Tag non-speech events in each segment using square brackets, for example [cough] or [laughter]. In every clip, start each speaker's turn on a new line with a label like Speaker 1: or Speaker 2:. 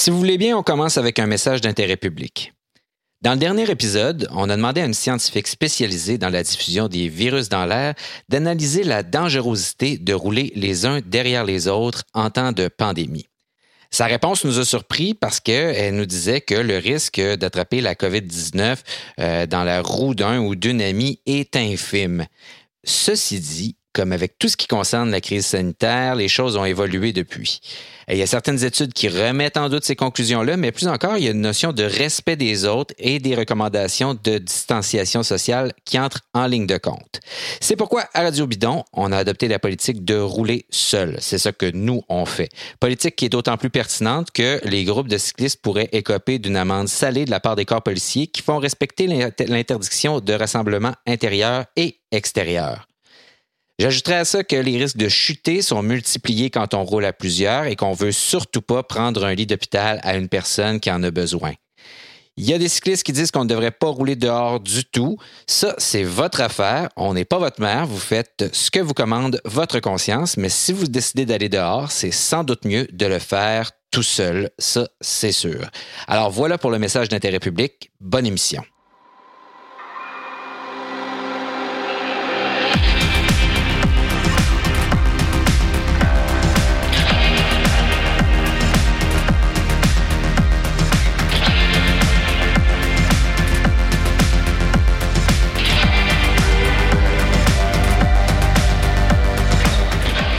Speaker 1: Si vous voulez bien, on commence avec un message d'intérêt public. Dans le dernier épisode, on a demandé à une scientifique spécialisée dans la diffusion des virus dans l'air d'analyser la dangerosité de rouler les uns derrière les autres en temps de pandémie. Sa réponse nous a surpris parce qu'elle nous disait que le risque d'attraper la COVID-19 euh, dans la roue d'un ou d'une amie est infime. Ceci dit, comme avec tout ce qui concerne la crise sanitaire, les choses ont évolué depuis. il y a certaines études qui remettent en doute ces conclusions-là, mais plus encore, il y a une notion de respect des autres et des recommandations de distanciation sociale qui entrent en ligne de compte. C'est pourquoi, à Radio Bidon, on a adopté la politique de rouler seul. C'est ça que nous, on fait. Politique qui est d'autant plus pertinente que les groupes de cyclistes pourraient écoper d'une amende salée de la part des corps policiers qui font respecter l'interdiction de rassemblement intérieur et extérieur. J'ajouterais à ça que les risques de chuter sont multipliés quand on roule à plusieurs et qu'on veut surtout pas prendre un lit d'hôpital à une personne qui en a besoin. Il y a des cyclistes qui disent qu'on ne devrait pas rouler dehors du tout. Ça, c'est votre affaire. On n'est pas votre mère. Vous faites ce que vous commande votre conscience. Mais si vous décidez d'aller dehors, c'est sans doute mieux de le faire tout seul. Ça, c'est sûr. Alors voilà pour le message d'intérêt public. Bonne émission.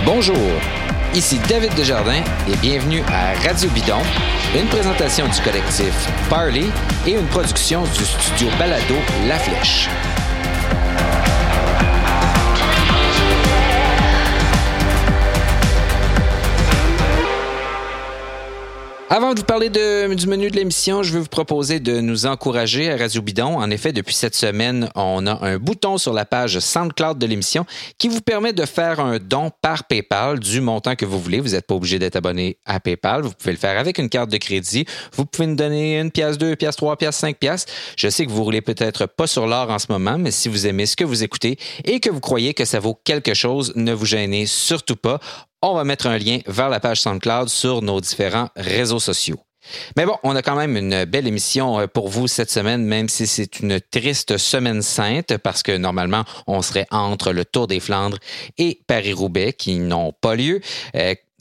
Speaker 1: Bonjour, ici David Desjardins et bienvenue à Radio Bidon, une présentation du collectif Parley et une production du studio Balado La Flèche. Avant de vous parler du menu de l'émission, je veux vous proposer de nous encourager à Radio Bidon. En effet, depuis cette semaine, on a un bouton sur la page SoundCloud de l'émission qui vous permet de faire un don par PayPal du montant que vous voulez. Vous n'êtes pas obligé d'être abonné à PayPal. Vous pouvez le faire avec une carte de crédit. Vous pouvez nous donner une pièce, deux pièces, trois pièces, cinq pièces. Je sais que vous roulez peut-être pas sur l'or en ce moment, mais si vous aimez ce que vous écoutez et que vous croyez que ça vaut quelque chose, ne vous gênez surtout pas on va mettre un lien vers la page SoundCloud sur nos différents réseaux sociaux. Mais bon, on a quand même une belle émission euh, pour vous cette semaine, même si c'est une triste semaine sainte, parce que normalement, on serait entre le Tour des Flandres et Paris-Roubaix, qui n'ont pas lieu.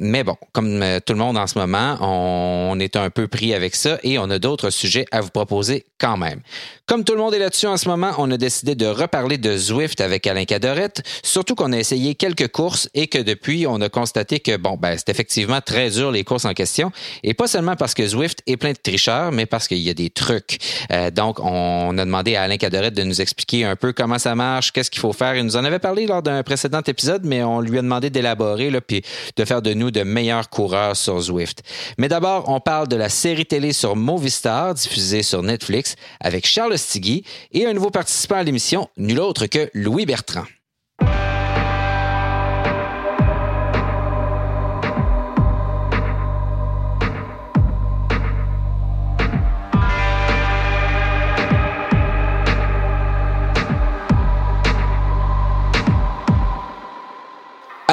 Speaker 1: Mais bon, comme euh, tout le monde en ce moment, on est un peu pris avec ça et on a d'autres sujets à vous proposer quand même. Comme tout le monde est là-dessus en ce moment, on a décidé de reparler de Zwift avec Alain Cadorette, surtout qu'on a essayé quelques courses et que depuis, on a constaté que, bon, ben, c'est effectivement très dur les courses en question. Et pas seulement parce que Zwift est plein de tricheurs, mais parce qu'il y a des trucs. Euh, donc, on a demandé à Alain Cadorette de nous expliquer un peu comment ça marche, qu'est-ce qu'il faut faire. Il nous en avait parlé lors d'un précédent épisode, mais on lui a demandé d'élaborer, puis de faire de nous de meilleurs coureurs sur Zwift. Mais d'abord, on parle de la série télé sur Movistar, diffusée sur Netflix, avec Charles Stigui et un nouveau participant à l'émission, nul autre que Louis Bertrand.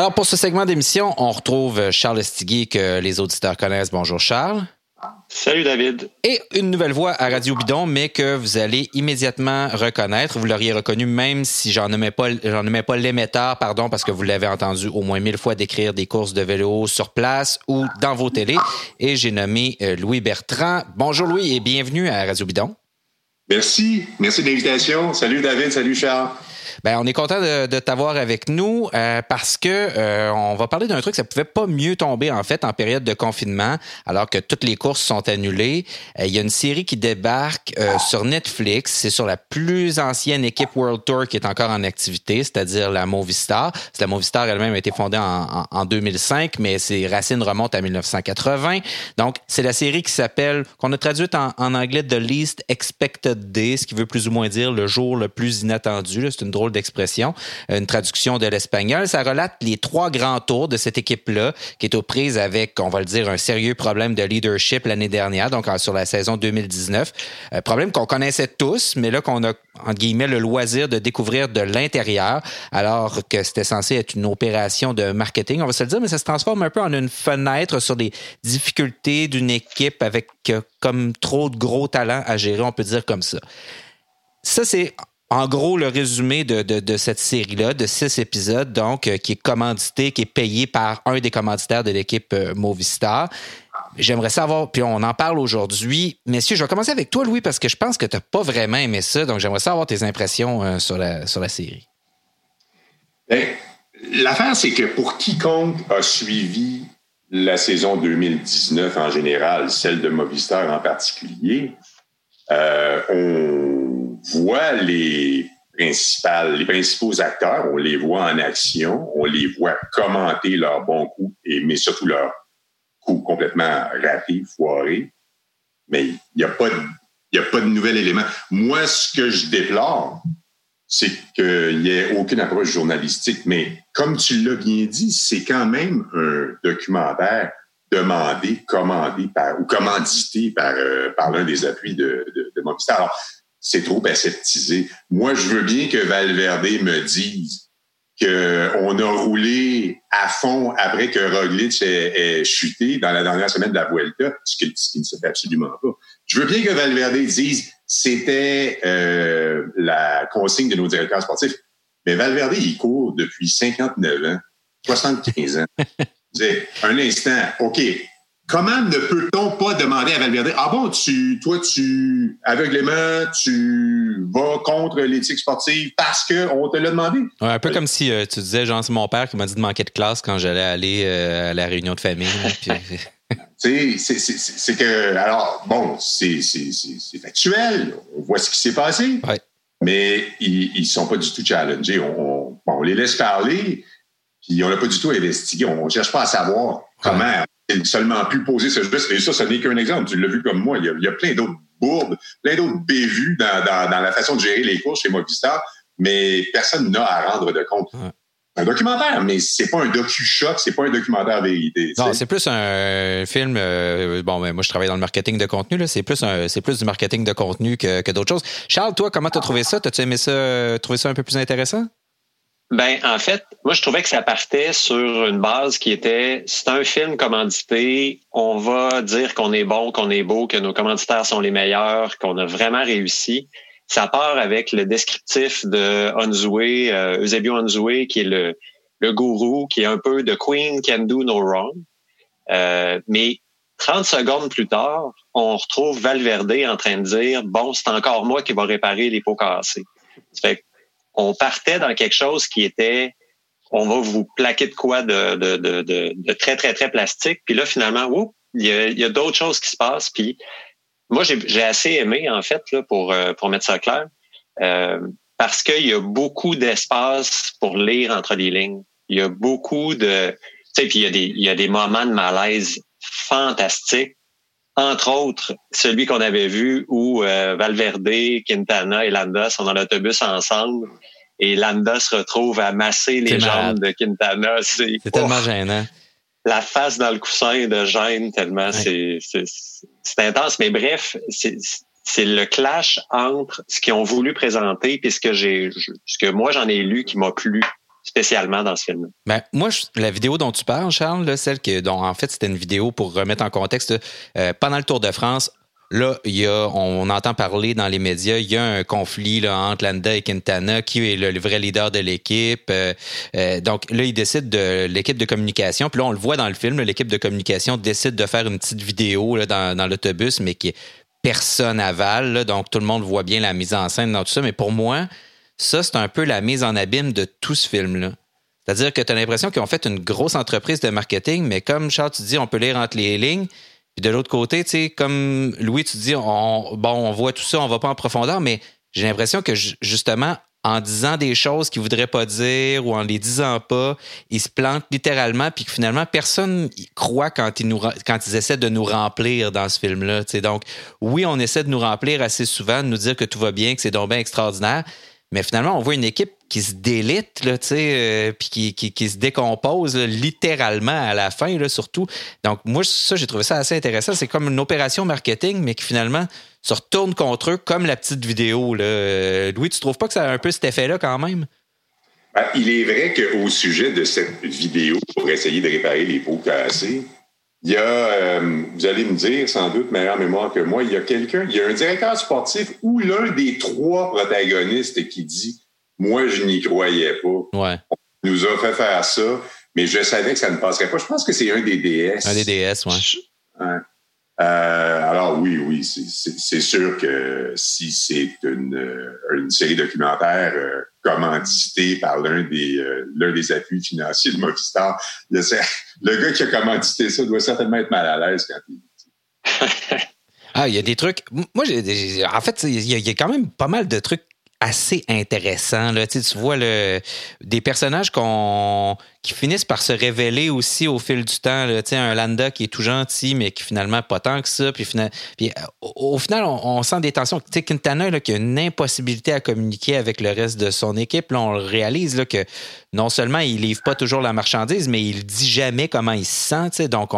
Speaker 1: Alors, pour ce segment d'émission, on retrouve Charles Stigui que les auditeurs connaissent. Bonjour, Charles.
Speaker 2: Salut David.
Speaker 1: Et une nouvelle voix à Radio Bidon, mais que vous allez immédiatement reconnaître. Vous l'auriez reconnu même si j'en nommais pas, j'en nommais pas l'émetteur, pardon, parce que vous l'avez entendu au moins mille fois décrire des courses de vélo sur place ou dans vos télés. Et j'ai nommé euh, Louis Bertrand. Bonjour Louis et bienvenue à Radio Bidon.
Speaker 2: Merci. Merci de l'invitation. Salut David. Salut Charles.
Speaker 1: Ben, on est content de, t'avoir avec nous euh, parce que euh, on va parler d'un truc, ça pouvait pas mieux tomber en fait en période de confinement, alors que toutes les courses sont annulées. Euh, il y a une série qui débarque sur Netflix. C'est sur la plus ancienne équipe World Tour qui est encore en activité, c'est-à-dire la Movistar. La Movistar elle-même a été fondée en, 2005, mais ses racines remontent à 1980. Donc, c'est la série qui s'appelle, qu'on a traduite en, anglais The Least Expected Day, ce qui veut plus ou moins dire le jour le plus inattendu. C'est une drôle d'expression, une traduction de l'espagnol. Ça relate les trois grands tours de cette équipe-là, qui est aux prises avec, on va le dire, un sérieux problème de leadership l'année dernière, donc sur la saison 2019. Un problème qu'on connaissait tous, mais là qu'on a, entre guillemets, le loisir de découvrir de l'intérieur, alors que c'était censé être une opération de marketing, on va se le dire, mais ça se transforme un peu en une fenêtre sur des difficultés d'une équipe avec euh, comme trop de gros talents à gérer, on peut dire comme ça. Ça, c'est en gros le résumé de, cette série-là, de six épisodes, donc, euh, qui est commandité, qui est payé par un des commanditaires de l'équipe euh, Movistar. J'aimerais savoir, puis on en parle aujourd'hui. Messieurs, je vais commencer avec toi, Louis, parce que je pense que tu n'as pas vraiment aimé ça, donc j'aimerais savoir tes impressions sur, la, sur la série.
Speaker 2: Ben, l'affaire, c'est que pour quiconque a suivi la saison 2019 en général, celle de Movistar en particulier, euh, on voit les principales, les principaux acteurs, on les voit en action, on les voit commenter leurs bons coups, et, mais surtout leurs coups complètement ratés, foirés. Mais il n'y a pas de, il a pas de nouvel élément. Moi, ce que je déplore, c'est qu'il n'y ait aucune approche journalistique. Mais comme tu l'as bien dit, c'est quand même un documentaire demandé, commandé par, ou commandité par, euh, par l'un des appuis de, de, de Movistar. Alors, c'est trop aseptisé. Moi, je veux bien que Valverde me dise qu'on a roulé à fond après que Roglic ait, chuté dans la dernière semaine de la Vuelta, ce qui, ce qui ne se fait absolument pas. Je veux bien que Valverde dise c'était euh, la consigne de nos directeurs sportifs. Mais Valverde, il court depuis 59 ans, 75 ans. [laughs] un instant, OK, comment ne peut-on pas demander à Valverde, ah bon, tu, toi, tu, aveuglément, tu vas contre l'éthique sportive parce qu'on te l'a demandé?
Speaker 1: un peu comme si euh, tu disais, genre, c'est mon père qui m'a dit de manquer de classe quand j'allais aller euh, à la réunion de famille. [laughs] [laughs]
Speaker 2: c'est que, alors, bon, c'est factuel. On voit ce qui s'est passé. Mais ils ne sont pas du tout challengés. On, on, les laisse parler, puis on n'a pas du tout investigué. On ne cherche pas à savoir comment il seulement pu poser ce geste. Et ça, ce n'est qu'un exemple. Tu l'as vu comme moi. Il y a, plein d'autres bourdes, plein d'autres bévues dans, dans, la façon de gérer les courses chez Movistar, mais personne n'a à rendre de compte un documentaire, mais c'est pas un docu-choc, c'est pas un documentaire vérité.
Speaker 1: Non, c'est plus un film. Euh, bon, ben, moi, je travaille dans le marketing de contenu. C'est plus c'est plus du marketing de contenu que, que d'autres choses. Charles, toi, comment t'as trouvé ça? T'as-tu aimé ça, trouvé ça un peu plus intéressant?
Speaker 3: Ben, en fait, moi, je trouvais que ça partait sur une base qui était, c'est un film commandité. On va dire qu'on est bon, qu'on est beau, que nos commanditaires sont les meilleurs, qu'on a vraiment réussi. Ça part avec le descriptif de Onzue, euh, Eusebio Onzue, qui est le, le gourou, qui est un peu de Queen can do no wrong. Euh, mais 30 secondes plus tard, on retrouve Valverde en train de dire bon, c'est encore moi qui va réparer les pots cassés. On partait dans quelque chose qui était on va vous plaquer de quoi de, de, de, très, très, très plastique. Puis là, finalement, il y a, y a d'autres choses qui se passent. Puis moi, j'ai assez aimé, en fait, là, pour, euh, pour mettre ça clair, euh, parce qu'il y a beaucoup d'espace pour lire entre les lignes. Il y a beaucoup de... Tu sais, puis il y, a des, il y a des moments de malaise fantastiques. Entre autres, celui qu'on avait vu où euh, Valverde, Quintana et Landa sont dans l'autobus ensemble et Landa se retrouve à masser les jambes de Quintana.
Speaker 1: C'est tellement gênant
Speaker 3: la face dans le coussin de gêne tellement c'est c'est intense. Mais bref, c'est le clash entre ce qu'ils ont voulu présenter et ce que j'ai ce que moi j'en ai lu qui m'a plu spécialement dans ce film.
Speaker 1: Ben, moi, la vidéo dont tu parles, Charles, celle que, dont en fait c'était une vidéo pour remettre en contexte, euh, pendant le Tour de France, Là, il y a, on entend parler dans les médias, il y a un conflit là, entre Landa et Quintana, qui est le, vrai leader de l'équipe. Euh, euh, donc là, il décide de l'équipe de communication. Puis là, on le voit dans le film, l'équipe de communication décide de faire une petite vidéo dans, l'autobus, mais qui est personne aval. donc tout le monde voit bien la mise en scène dans tout ça. Mais pour moi, ça, c'est un peu la mise en abîme de tout ce film-là. C'est-à-dire que tu as l'impression qu'ils ont fait une grosse entreprise de marketing, mais comme Charles, tu dis, on peut lire entre les lignes. Puis de l'autre côté, tu sais, comme Louis, tu dis, on, bon, on voit tout ça, on va pas en profondeur, mais j'ai l'impression que justement, en disant des choses qu'ils voudraient pas dire ou en les disant pas, ils se plantent littéralement, puis que finalement, personne croit quand ils, quand ils essaient de nous remplir dans ce film-là. Donc, oui, on essaie de nous remplir assez souvent, de nous dire que tout va bien, que c'est donc bien extraordinaire, Mais finalement, on voit une équipe qui se délite, là, euh, puis qui, qui, se décompose littéralement à la fin, là, surtout. Donc, moi, ça, j'ai trouvé ça assez intéressant. C'est comme une opération marketing, mais qui finalement se retourne contre eux comme la petite vidéo. Là. Euh, Louis, tu trouves pas que ça a un peu cet effet-là quand même?
Speaker 2: Ben, il est vrai qu'au sujet de cette vidéo, pour essayer de réparer les pots cassés, il y a, euh, vous allez me dire sans doute meilleure mémoire que moi, il y a quelqu'un, il y a un directeur sportif ou l'un des trois protagonistes qui dit Moi, je n'y croyais pas.
Speaker 1: Ouais.
Speaker 2: On nous a fait faire ça, mais je savais que ça ne passerait pas. Je pense que c'est un des DS.
Speaker 1: Un des DS, oui.
Speaker 2: Ouais. Euh, alors oui, oui, c'est sûr que si c'est une, une, série documentaire commanditée par l'un des euh, l'un des appuis financiers de Movistar, le, le, gars qui a commandité ça doit certainement être mal à l'aise quand il [laughs]
Speaker 1: Ah, il y a des trucs. Moi, en fait, il y, a, quand même pas mal de trucs assez intéressants. Là. Tu vois le, des personnages qu'on qui finissent par se révéler aussi au fil du temps. Un Landa qui est tout gentil, mais qui finalement pas tant que ça. Puis, euh, au, final, on, sent des tensions. Quintana, là, qui a une impossibilité à communiquer avec le reste de son équipe, là, on réalise là, que non seulement il livre pas toujours la marchandise, mais il dit jamais comment il se sent. Donc,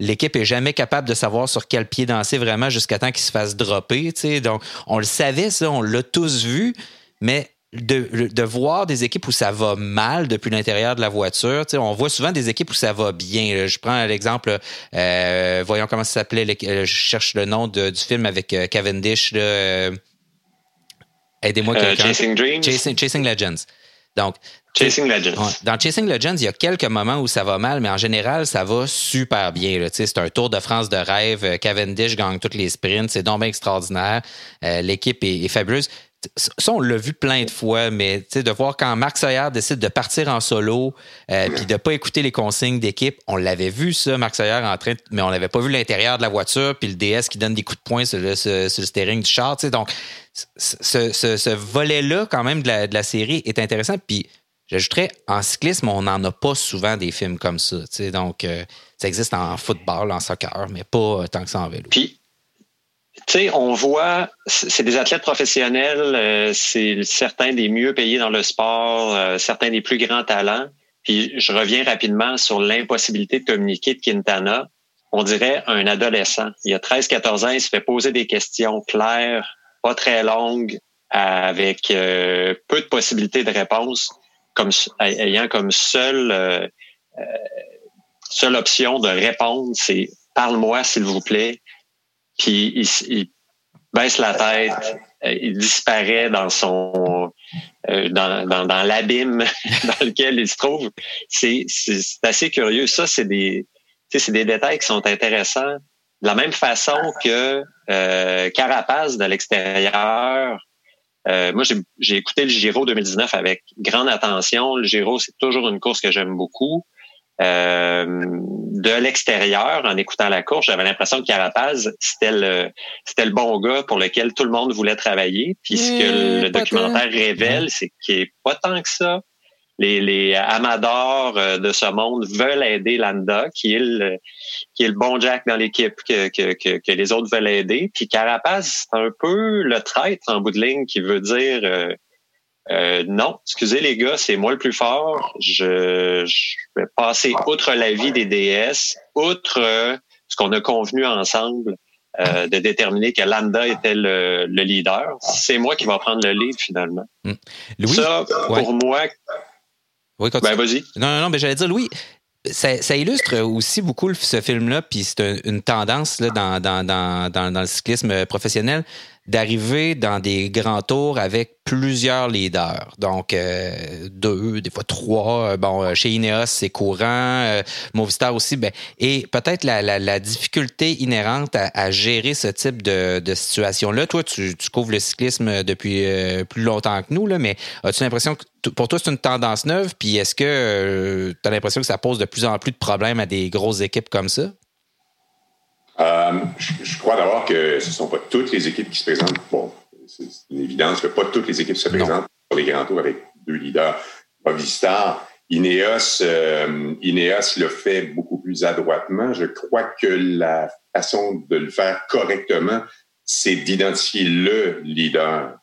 Speaker 1: l'équipe est jamais capable de savoir sur quel pied danser vraiment jusqu'à temps qu'il se fasse dropper. Donc, on le savait, on l'a tous vu, mais de, voir des équipes où ça va mal depuis l'intérieur de la voiture. on voit souvent des équipes où ça va bien. Je prends l'exemple, euh, voyons comment ça s'appelait, euh, je cherche le nom du film avec euh, Cavendish. Aidez-moi
Speaker 3: quelqu'un. Chasing Dreams.
Speaker 1: Chasing, Legends. Donc,
Speaker 3: Chasing Legends.
Speaker 1: Dans Chasing Legends, il y a quelques moments où ça va mal, mais en général, ça va super bien. C'est un Tour de France de rêve. Cavendish gagne tous les sprints. C'est donc bien extraordinaire. L'équipe est, fabuleuse ça, on l'a vu plein de fois, mais de voir quand Marc Sayer décide de partir en solo euh, puis de ne pas écouter les consignes d'équipe, on l'avait vu, ça, Marc Sayer en train, mais on n'avait pas vu l'intérieur de la voiture, puis le DS qui donne des coups de poing sur le, steering du char. Donc, ce, volet-là, quand même, de la, série est intéressant. Puis, j'ajouterais, en cyclisme, on n'en a pas souvent des films comme ça. Donc, euh, ça existe en football, en soccer, mais pas tant que ça en vélo.
Speaker 3: Tu sais, on voit, c'est des athlètes professionnels, euh, c'est certains des mieux payés dans le sport, euh, certains des plus grands talents. Puis je reviens rapidement sur l'impossibilité de communiquer de Quintana. On dirait un adolescent. Il a 13-14 ans, il se fait poser des questions claires, pas très longues, avec euh, peu de possibilités de réponse, comme ayant comme seule seule option de répondre, c'est parle-moi s'il vous plaît puis il, baisse la tête, euh, il disparaît dans son euh, dans, dans, dans l'abîme [laughs] dans lequel il se trouve. C'est, c'est, assez curieux. Ça, c'est des c'est des détails qui sont intéressants. De la même façon que euh, Carapace de l'extérieur. Euh, moi, j'ai, j'ai écouté le Giro 2019 avec grande attention. Le Giro, c'est toujours une course que j'aime beaucoup. Euh, de l'extérieur, en écoutant la course, j'avais l'impression que Carapaz, c'était le, c'était le bon gars pour lequel tout le monde voulait travailler. Puis ce que le documentaire révèle, c'est qu'il n'est pas tant que ça. Les, les amadors euh, de ce monde veulent aider Landa, qui est le, qui est le bon Jack dans l'équipe que, que, que, que, les autres veulent aider. Puis Carapaz, c'est un peu le traître en bout de ligne qui veut dire euh, euh, non, excusez les gars, c'est moi le plus fort. Je, vais passer outre l'avis des DS, outre euh, ce qu'on a convenu ensemble euh, de déterminer que Landa était le, leader. C'est moi qui va prendre le lead finalement. Hmm. Louis, ça, pour moi.
Speaker 1: Oui,
Speaker 3: ben, vas-y.
Speaker 1: Non, non, non, mais j'allais dire, Louis, ça, illustre aussi beaucoup ce film-là, puis c'est une tendance là, dans, dans, dans, dans, le cyclisme professionnel d'arriver dans des grands tours avec plusieurs leaders. Donc, euh, deux, des fois trois. Euh, bon, euh, chez Ineos, c'est courant. Movistar aussi. Ben, et peut-être la, difficulté inhérente à, gérer ce type de, situation-là. Toi, tu, tu, couvres le cyclisme depuis plus longtemps que nous, là, mais as-tu l'impression que pour toi, c'est une tendance neuve? Puis est-ce que tu l'impression que ça pose de plus en plus de problèmes à des grosses équipes comme ça?
Speaker 2: Euh, je, crois d'abord que ce ne sont pas toutes les équipes qui se présentent. Bon, c'est une évidence que pas toutes les équipes se présentent pour les grands tours avec deux leaders. Movistar, Ineos, euh, Ineos le fait beaucoup plus adroitement. Je crois que la façon de le faire correctement, c'est d'identifier le leader.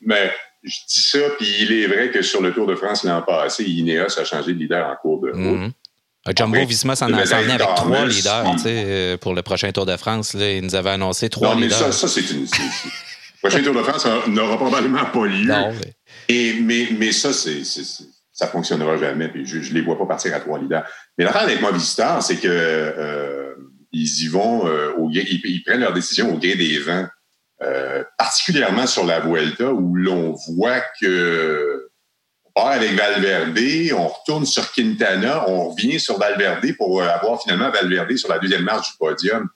Speaker 2: Mais je dis ça, puis il est vrai que sur le Tour de France l'an passé, Ineos a changé de leader en cours de route.
Speaker 1: Mhm. Jumbo Visma s'en est avec trois leaders euh, pour le prochain Tour de France. Là, ils nous avaient annoncé trois
Speaker 2: non, mais
Speaker 1: leaders.
Speaker 2: Ça, ça c'est une. le prochain Tour de France n'aura probablement pas lieu. Non, mais... Et, mais, mais ça, c'est, ça fonctionnera jamais. Puis je ne les vois pas partir à trois leaders. Mais l'affaire avec moi visiteur, c'est que euh, ils y vont euh, au ils, ils, prennent leur décision au gré des vents. Euh, particulièrement sur la Vuelta, où l'on voit que avec Valverde, on retourne sur Quintana, on revient sur Valverde pour avoir finalement Valverde sur la deuxième marche du podium.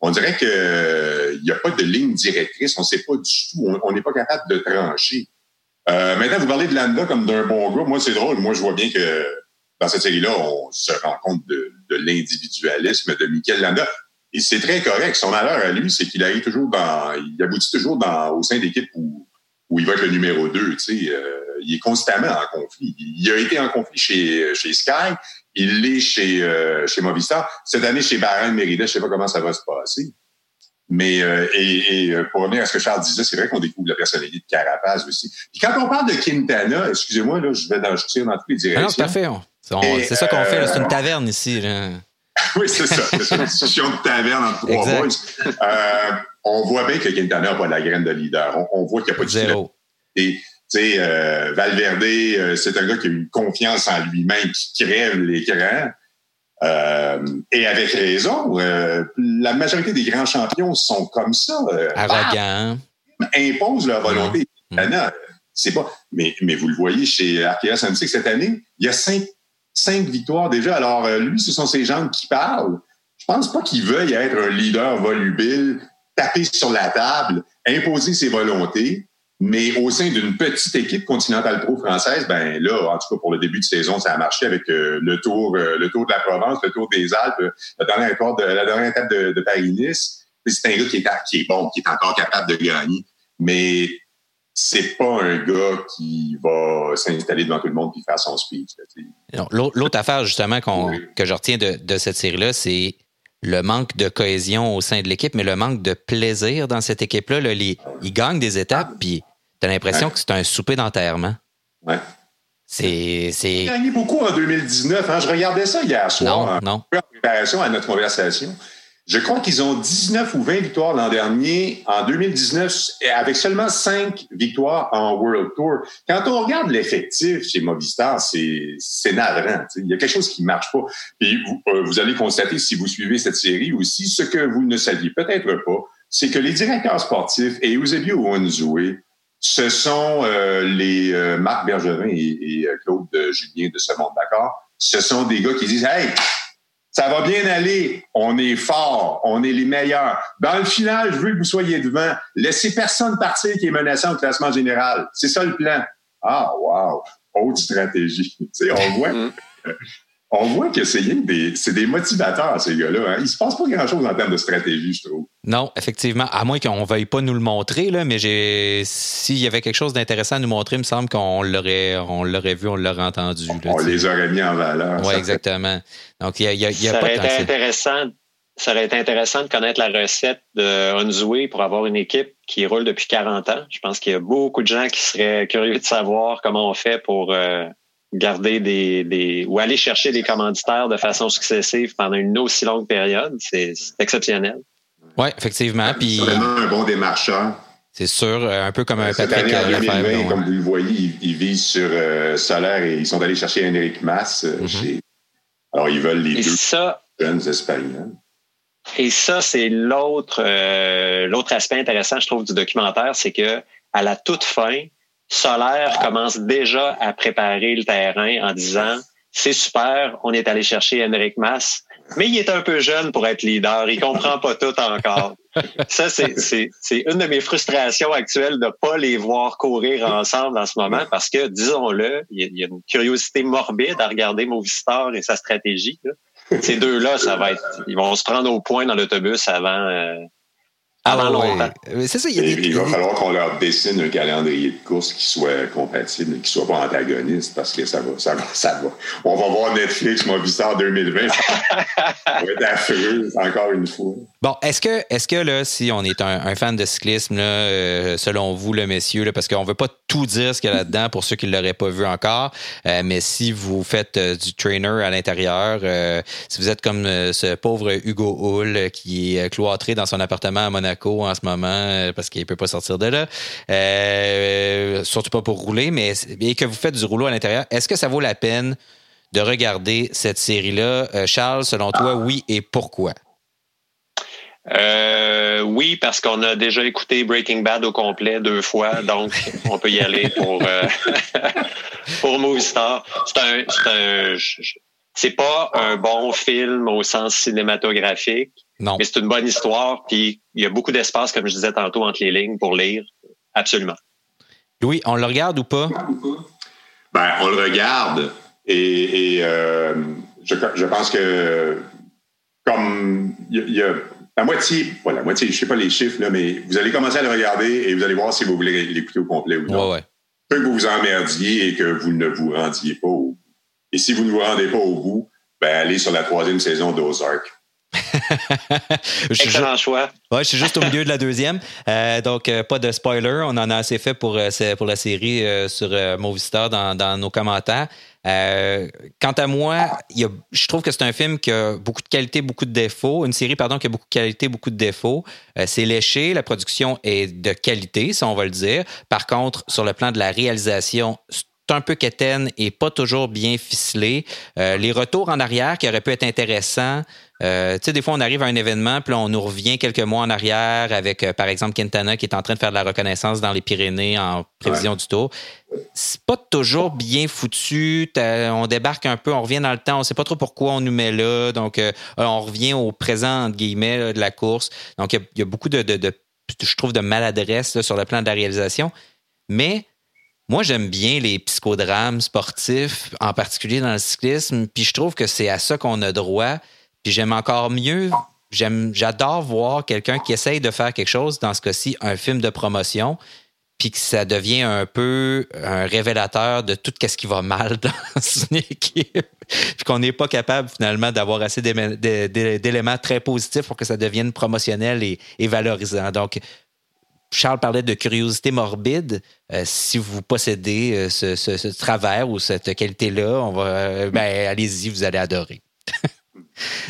Speaker 2: On dirait qu'il n'y a pas de ligne directrice, on ne sait pas du tout, on n'est pas capable de trancher. Euh, maintenant, vous parlez de Landa comme d'un bon gars. Moi, c'est drôle. Moi, je vois bien que dans cette série-là, on se rend compte de, de l'individualisme de Michael Landa. Et c'est très correct. Son malheur à lui, c'est qu'il arrive toujours dans, il aboutit toujours dans, au sein d'équipes où, où il va être le numéro 2. Tu sais, euh, il est constamment en conflit. Il a été en conflit chez, chez Sky. Il l'est chez, euh, chez Movistar. Cette année, chez Bahrain Merida, je sais pas comment ça va se passer. Mais euh, et, et, pour revenir à ce que Charles disait, c'est vrai qu'on découvre la personnalité de Carapaz aussi. Puis quand on parle de Quintana, excusez-moi, là, je vais dans, je tire dans toutes les directions.
Speaker 1: Ah non, parfait. C'est ça qu'on fait. C'est une taverne ici. Là. [laughs]
Speaker 2: oui, c'est ça. C'est une [laughs] discussion de taverne entre trois boys. Euh, on voit bien que Quintana n'a pas la graine de leader. On, on voit qu'il n'y a pas de
Speaker 1: Zéro.
Speaker 2: Et tu sais, euh, Valverde, euh, c'est un gars qui a une confiance en lui-même, qui crève l'écran. Euh, et avec raison, la majorité des grands champions sont comme ça.
Speaker 1: Arrogants.
Speaker 2: Imposent leur volonté. Mmh. C'est pas. Mais, mais vous le voyez chez Arkea Samsic cette année, il y a cinq, cinq victoires déjà. Alors, lui, ce sont ses jambes qui parlent. Je pense pas qu'il veuille être un leader volubile, taper sur la table, imposer ses volontés. Mais au sein d'une petite équipe Continental Pro française, ben là, en tout cas pour le début de saison, ça a marché avec euh, le tour, euh, le tour de la Provence, le tour des Alpes, la dernière, de, la dernière étape de, de Paris-Nice. C'est un gars qui est, qui est bon, qui est encore capable de gagner, mais c'est pas un gars qui va s'installer devant tout le monde et faire son speech.
Speaker 1: L'autre affaire justement oui. que je retiens de, de cette série-là, c'est le manque de cohésion au sein de l'équipe, mais le manque de plaisir dans cette équipe-là. Là, ils gagnent des étapes, puis T'as l'impression
Speaker 2: ouais.
Speaker 1: que c'est un souper d'enterrement.
Speaker 2: Ouais.
Speaker 1: C'est.
Speaker 2: Il a gagné beaucoup en 2019. Hein? Je regardais ça hier soir.
Speaker 1: Non, non.
Speaker 2: En préparation à notre conversation. Je crois qu'ils ont 19 ou 20 victoires l'an dernier, en 2019, avec seulement 5 victoires en World Tour. Quand on regarde l'effectif chez Movistar, c'est navrant. Il y a quelque chose qui marche pas. Puis vous, euh, vous allez constater, si vous suivez cette série aussi, ce que vous ne saviez peut-être pas, c'est que les directeurs sportifs et Eusebio Onzoué, ce sont euh, les euh, Marc Bergevin et, et Claude Julien de ce monde, d'accord? Ce sont des gars qui disent Hey, ça va bien aller, on est fort, on est les meilleurs. Dans le final, je veux que vous soyez devant. Laissez personne partir qui est menaçant au classement général. C'est ça le plan. Ah, wow! Haute stratégie. [laughs] on voit. On voit que c'est des, des motivateurs, ces gars-là. Hein. Il ne se passe pas grand-chose en termes de stratégie, je trouve.
Speaker 1: Non, effectivement. À moins qu'on ne veuille pas nous le montrer, là, mais s'il y avait quelque chose d'intéressant à nous montrer, il me semble qu'on l'aurait, on l'aurait vu, on l'aurait entendu. Là,
Speaker 2: on les aurait mis en valeur.
Speaker 1: Oui, exactement. Donc, il y a, y a, y a
Speaker 3: ça
Speaker 1: pas
Speaker 3: aurait été intéressant. Ça aurait été intéressant de connaître la recette de Onzoué pour avoir une équipe qui roule depuis 40 ans. Je pense qu'il y a beaucoup de gens qui seraient curieux de savoir comment on fait pour euh, garder des, des ou aller chercher des commanditaires de façon successive pendant une aussi longue période, c'est exceptionnel.
Speaker 1: Oui, effectivement. Puis
Speaker 2: c'est vraiment un bon démarcheur.
Speaker 1: C'est sûr, un peu comme un
Speaker 2: Cette
Speaker 1: Patrick
Speaker 2: année, en 2020,
Speaker 1: Lefebvre.
Speaker 2: comme vous le voyez, ils, ils visent sur euh, Solaire et ils sont allés chercher Henrik Mas. Euh,
Speaker 1: Mhm.
Speaker 2: chez... Alors, ils veulent les
Speaker 3: Et
Speaker 2: deux
Speaker 3: ça,
Speaker 2: jeunes Espagnols.
Speaker 3: Et ça, c'est l'autre euh, l'autre aspect intéressant, je trouve, du documentaire, c'est que à la toute fin, Solaire commence déjà à préparer le terrain en disant c'est super, on est allé chercher Henrik Mas, mais il est un peu jeune pour être leader, il comprend pas tout encore. Ça, c'est une de mes frustrations actuelles de pas les voir courir ensemble en ce moment parce que, disons-le, il y, a, il y a une curiosité morbide à regarder Movistar et sa stratégie. Là. Ces deux-là, ça va être, ils vont se prendre au point dans l'autobus avant. Euh, avant
Speaker 1: Ah, ouais.
Speaker 3: longtemps.
Speaker 1: Mais C'est ça, il y a des.
Speaker 2: il va falloir qu'on leur dessine un calendrier de course qui soit compatible, qui soit pas antagoniste, parce que ça va, ça va, ça va. On va voir Netflix Movistar 2020. ça va être affreux, encore une fois.
Speaker 1: Bon, est-ce que, est-ce que là, si on est un, fan de cyclisme, là, euh, selon vous, le messieurs, là, parce qu'on veut pas tout dire ce qu'il y a là-dedans pour ceux qui ne l'auraient pas vu encore. Euh, mais si vous faites euh, du trainer à l'intérieur, euh, si vous êtes comme ce pauvre Hugo Hull qui est cloîtré dans son appartement à Monaco en ce moment parce qu'il ne peut pas sortir de là, surtout pas pour rouler, mais et que vous faites du rouleau à l'intérieur, est-ce que ça vaut la peine de regarder cette série-là? Charles, selon toi, oui et pourquoi?
Speaker 3: Euh, oui, parce qu'on a déjà écouté Breaking Bad au complet deux fois, donc on peut y aller pour euh, [laughs] pour Movie Star. C'est un, c'est un, c'est pas un bon film au sens cinématographique, non. mais c'est une bonne histoire. Puis il y a beaucoup d'espace, comme je disais tantôt, entre les lignes pour lire. Absolument.
Speaker 1: Louis, on le regarde ou pas?
Speaker 2: Ben, on le regarde et, et euh, je, je pense que comme il y a la moitié, pas la moitié, je ne sais pas les chiffres, là, mais vous allez commencer à le regarder et vous allez voir si vous voulez l'écouter au complet ou non.
Speaker 1: Ouais,
Speaker 2: que vous vous emmerdiez et que vous ne vous rendiez pas au bout. Et si vous ne vous rendez pas au bout, ben allez sur la troisième saison d'Ozark. [laughs]
Speaker 3: Excellent choix.
Speaker 1: Ouais, je suis juste au milieu de la deuxième. Euh, donc, euh, pas de spoiler. On en a assez fait pour, euh, pour la série sur Movistar dans, dans nos commentaires. Quant à moi, je trouve que c'est un film qui a beaucoup de qualité, beaucoup de défauts. Une série, pardon, qui a beaucoup de qualité, beaucoup de défauts. c'est léché. La production est de qualité, ça, on va le dire. Par contre, sur le plan de la réalisation, un peu quétaine et pas toujours bien ficelé. les retours en arrière qui auraient pu être intéressants, euh, tu sais, des fois, on arrive à un événement, puis on nous revient quelques mois en arrière avec, euh, par exemple, Quintana qui est en train de faire de la reconnaissance dans les Pyrénées en prévision du tour. C'est pas toujours bien foutu. On débarque un peu, on revient dans le temps, on sait pas trop pourquoi on nous met là. Donc, euh, on revient au présent, entre guillemets, de la course. Donc, il y, a beaucoup de, de, je trouve, de maladresse sur le plan de la réalisation. Mais moi, j'aime bien les psychodrames sportifs, en particulier dans le cyclisme, puis je trouve que c'est à ça qu'on a droit. Puis j'aime encore mieux, j'adore voir quelqu'un qui essaye de faire quelque chose, dans ce cas-ci, un film de promotion, puis que ça devient un peu un révélateur de tout ce qui va mal [laughs] dans une équipe, puis qu'on n'est pas capable finalement d'avoir assez d'éléments très positifs pour que ça devienne promotionnel et, valorisant. Donc, Charles parlait de curiosité morbide. Euh, si vous possédez euh, ce, travers ou cette qualité-là, on va, euh, ben, allez-y, vous allez adorer. [laughs]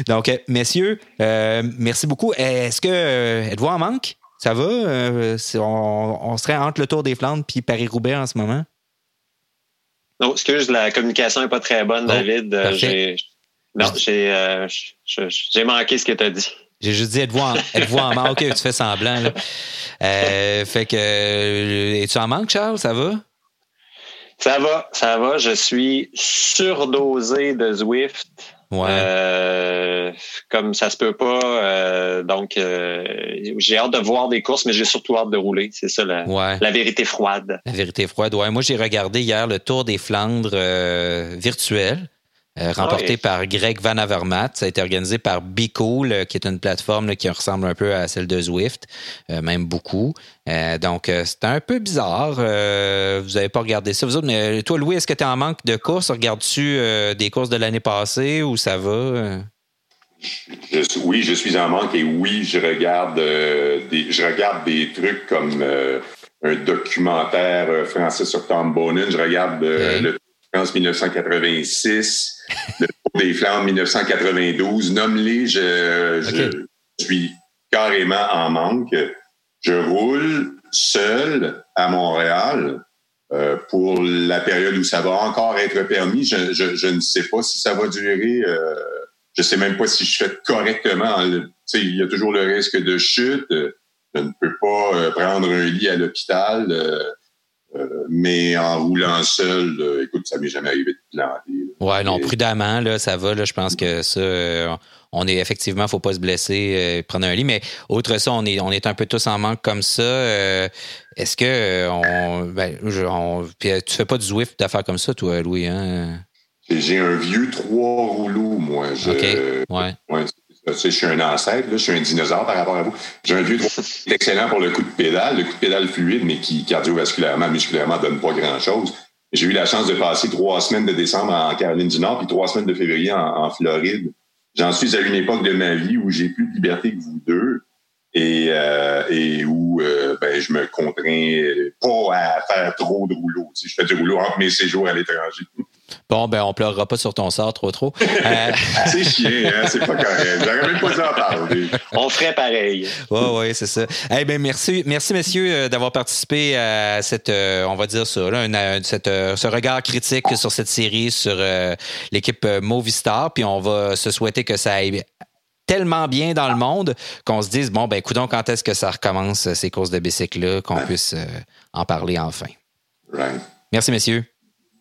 Speaker 1: Donc, euh, messieurs, euh, merci beaucoup. Est-ce que euh, êtes-vous en manque? Ça va? on, serait entre le Tour des Flandres puis Paris-Roubaix en ce moment?
Speaker 3: Non, excuse, la communication n'est pas très bonne, oh, David. j'ai, non, j'ai, manqué ce que tu as dit.
Speaker 1: J'ai juste dit, êtes-vous en, êtes en manque? OK, tu fais semblant. fait que, es-tu en manque, Charles? Ça va?
Speaker 3: Ça va, ça va. Je suis surdosé de Zwift.
Speaker 1: Ouais.
Speaker 3: Euh, comme ça se peut pas. Euh, donc, euh, j'ai hâte de voir des courses, mais j'ai surtout hâte de rouler. C'est ça la, la vérité froide.
Speaker 1: La vérité froide, ouais. Moi, j'ai regardé hier le Tour des Flandres virtuel. Euh, remporté par Greg Van Avermaet. Ça a été organisé par Be Cool, qui est une plateforme qui ressemble un peu à celle de Zwift, euh, même beaucoup. Euh, donc, c'était un peu bizarre. vous n'avez pas regardé ça, vous autres. Mais toi, Louis, est-ce que tu es en manque de courses? Regardes-tu des courses de l'année passée ou ça va?
Speaker 2: oui, je suis en manque et oui, je regarde, des, je regarde des trucs comme un documentaire français sur Tom Bonin. Je regarde le France 1986, le Tour des Flandres 1992. Nomme-les, je, suis carrément en manque. Je roule seul à Montréal euh, pour la période où ça va encore être permis. Je, ne sais pas si ça va durer. Euh, je sais même pas si je fais correctement. Il y a toujours le risque de chute. Je ne peux pas euh, prendre un lit à l'hôpital. Euh, mais en roulant seul, écoute, ça m'est jamais arrivé de planter.
Speaker 1: Ouais, non, prudemment, là, ça va. Là, je pense que ça, euh, on est effectivement, faut pas se blesser, euh, prendre un lit. Mais autre ça, on est, on est un peu tous en manque comme ça. Est-ce que on, ben, tu fais pas du Zwift d'affaires comme ça, toi, Louis? Hein?
Speaker 2: J'ai un vieux trois rouleaux, moi.
Speaker 1: OK. Ouais.
Speaker 2: ouais je suis un ancêtre, je suis un dinosaure par rapport à vous. J'ai un vieux est excellent pour le coup de pédale, le coup de pédale fluide, mais qui cardiovasculairement, musculairement, donne pas grand-chose. J'ai eu la chance de passer trois semaines de décembre en Caroline du Nord, puis trois semaines de février en, Floride. J'en suis à une époque de ma vie où j'ai plus de liberté que vous deux. et, euh, où euh, ben, je me contrains pas à faire trop de rouleaux. Je fais du rouleau entre mes séjours à l'étranger.
Speaker 1: Bon, ben, on pleurera pas sur ton sort trop trop.
Speaker 2: Euh... [laughs] c'est chiant, hein? c'est pas correct. J'aurais même pas dû en parler.
Speaker 3: On ferait pareil.
Speaker 1: Oui, oui, c'est ça. Eh ben, merci, merci, messieurs, d'avoir participé à cette, on va dire ça, là, une, cette, ce regard critique sur cette série, sur euh, l'équipe Movistar. Puis on va se souhaiter que ça aille tellement bien dans le monde qu'on se dise, bon, ben, écoutons, quand est-ce que ça recommence, ces courses de bicycle-là, qu'on puisse euh, en parler enfin.
Speaker 2: Right.
Speaker 1: Merci, messieurs.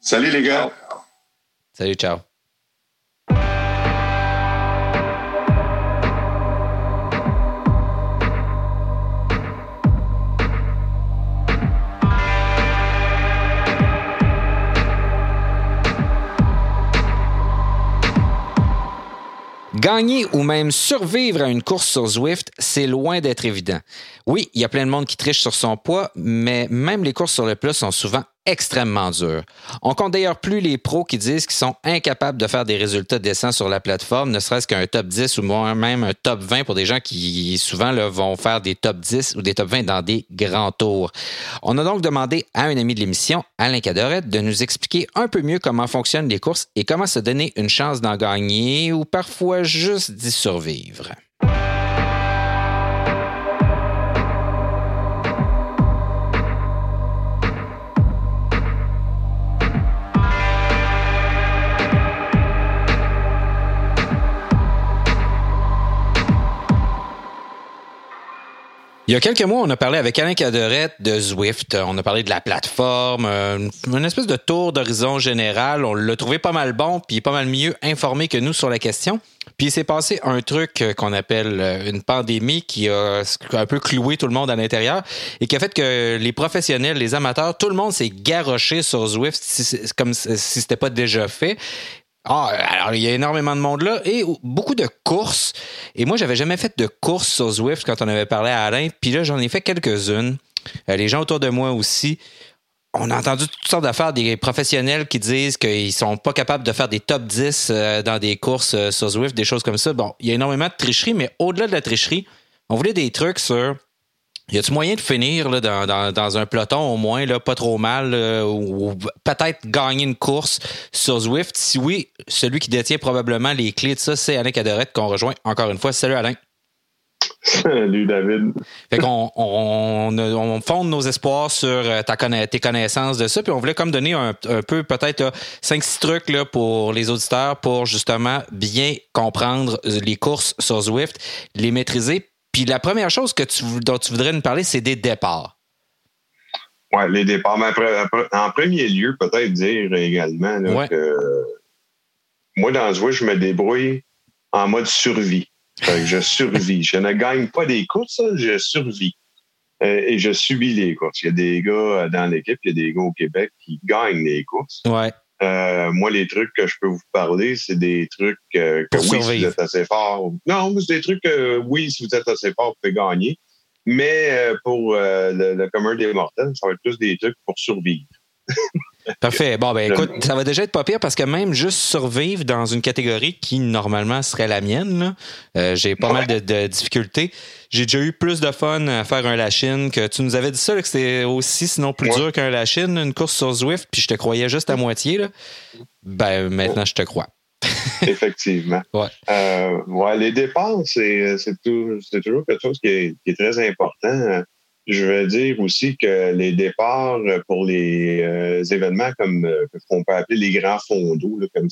Speaker 2: Salut, les gars.
Speaker 1: Salut, ciao. Gagner ou même survivre à une course sur Zwift, c'est loin d'être évident. Oui, il y a plein de monde qui triche sur son poids, mais même les courses sur le plat sont souvent extrêmement dur. On compte d'ailleurs plus les pros qui disent qu'ils sont incapables de faire des résultats décents sur la plateforme, ne serait-ce qu'un top 10 ou même un top 20 pour des gens qui souvent vont faire des top 10 ou des top 20 dans des grands tours. On a donc demandé à un ami de l'émission, Alain Cadorette, de nous expliquer un peu mieux comment fonctionnent les courses et comment se donner une chance d'en gagner ou parfois juste d'y survivre. Il y a quelques mois, on a parlé avec Alain Cadorette de Zwift. On a parlé de la plateforme, une espèce de tour d'horizon général. On l'a trouvé pas mal bon, puis pas mal mieux informé que nous sur la question. Puis il s'est passé un truc qu'on appelle une pandémie qui a un peu cloué tout le monde à l'intérieur et qui a fait que les professionnels, les amateurs, tout le monde s'est garoché sur Zwift comme si c'était pas déjà fait. Ah, alors il y a énormément de monde là et beaucoup de courses. Et moi, j'avais jamais fait de courses sur Zwift quand on avait parlé à Alain. Puis là, j'en ai fait quelques-unes. Euh, les gens autour de moi aussi. On a entendu toutes sortes d'affaires des professionnels qui disent qu'ils sont pas capables de faire des top 10 euh, dans des courses euh, sur Zwift, des choses comme ça. Bon, il y a énormément de tricherie, mais au-delà de la tricherie, on voulait des trucs sur y a-tu moyen de finir là, dans, dans, dans, un peloton au moins, là, pas trop mal, ou peut-être gagner une course sur Zwift? Si oui, celui qui détient probablement les clés de ça, c'est Alain Cadorette qu'on rejoint encore une fois. Salut Alain.
Speaker 4: Salut David.
Speaker 1: Fait qu'on on, on, fonde nos espoirs sur euh, ta tes connaissances de ça, puis on voulait comme donner un, un peu peut-être 5-6 trucs là, pour les auditeurs pour justement bien comprendre les courses sur Zwift, les maîtriser, puis la première chose que tu, dont tu voudrais nous parler, c'est des départs.
Speaker 4: Oui, les départs. Mais en premier lieu, peut-être dire également que moi, dans ce voie, je me débrouille en mode survie. je survis. je ne gagne pas des courses, je survis. Euh, et je subis les courses. Il y a des gars dans l'équipe, il y a des gars au Québec qui gagnent les courses.
Speaker 1: Ouais.
Speaker 4: Euh, moi, les trucs que je peux vous parler, c'est des trucs euh, que oui, si vous êtes assez fort. Non, c'est des trucs que oui, si vous êtes assez fort, vous pouvez gagner. Mais euh, pour le, le, commun des mortels, ça va être plus des trucs pour survivre. [laughs]
Speaker 1: Parfait. Bon, ben écoute, ça va déjà être pas pire parce que même juste survivre dans une catégorie qui normalement serait la mienne, euh, j'ai pas mal de, difficultés. J'ai déjà eu plus de fun à faire un Lachine que tu nous avais dit ça, que c'était aussi sinon plus dur qu'un Lachine, une course sur Zwift, puis je te croyais juste à moitié. Là. Ben maintenant, je te crois. [laughs]
Speaker 4: Effectivement.
Speaker 1: Ouais.
Speaker 4: Euh, ouais, les dépenses, c'est toujours quelque chose qui est, qui est très important. Je veux dire aussi que les départs pour les euh, événements comme euh, qu'on peut appeler les grands fonds d'eau, comme,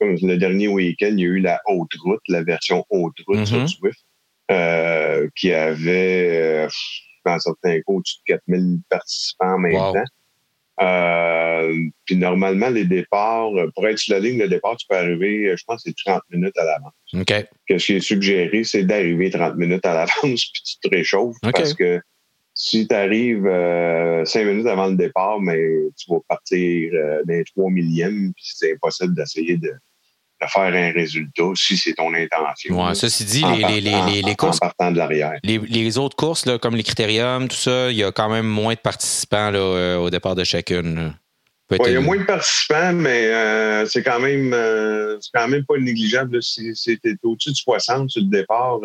Speaker 4: comme, le dernier week-end, il y a eu la haute route, la version haute route sur mm-hmm. Swift, euh, qui avait, dans certains cas, au-dessus de 4000 participants en même temps. puis normalement, les départs, pour être sur la ligne de départ, tu peux arriver, je pense, c'est 30 minutes à l'avance.
Speaker 1: OK.
Speaker 4: Ce qui est suggéré, c'est d'arriver 30 minutes à l'avance, [laughs] puis tu te réchauffes parce que si tu arrives euh, cinq minutes avant le départ, mais tu vas partir euh, d'un trois millièmes, puis c'est impossible d'essayer de, de, faire un résultat si c'est ton intention.
Speaker 1: Ouais, ceci dit, les, les, les, les, courses.
Speaker 4: En partant de l'arrière.
Speaker 1: Les, autres courses, là, comme les critériums, tout ça, il y a quand même moins de participants là, euh, au départ de chacune.
Speaker 4: Ouais, il y a moins de participants, mais euh, c'est quand même c'est quand même pas négligeable. si c'était au-dessus de 60 sur le départ,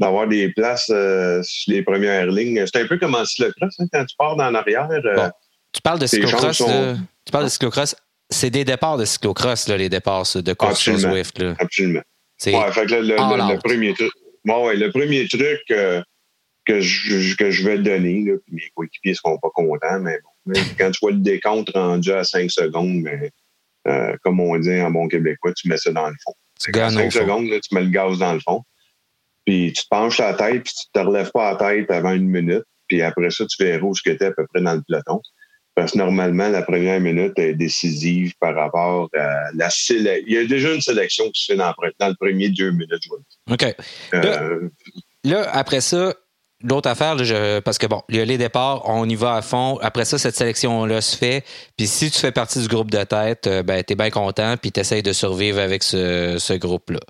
Speaker 4: d'avoir des places sur les premières lignes. C'est un peu comme en cyclocross, hein, quand tu pars dans l'arrière.
Speaker 1: tu parles de cyclocross, tu parles de cyclocross. C'est des départs de cyclocross, là, les départs de course sur Zwift. Là.
Speaker 4: Absolument. Ouais, fait que le, le, premier truc, ouais, le premier truc que, je, que je vais donner, là, puis mes coéquipiers ne seront pas contents, mais bon, [laughs] quand tu vois le décompte rendu à 5 secondes, mais, euh, comme on dit en bon québécois, tu mets ça dans le fond. À 5 secondes, là, tu mets le gaz dans le fond. Puis tu te penches la tête, puis tu ne te relèves pas la tête avant une minute. Puis après ça, tu verras où tu étais à peu près dans le peloton. Parce que normalement, la première minute est décisive par rapport à la sélection. Il y a déjà une sélection qui se fait dans, le premier deux minutes.
Speaker 1: OK. Euh, là, après ça, L'autre affaire, parce que bon, il y a les départs, on y va à fond. Après ça, cette sélection-là se fait. Puis si tu fais partie du groupe de tête, euh, ben, tu es bien content, puis tu essaies de survivre avec ce, ce groupe-là.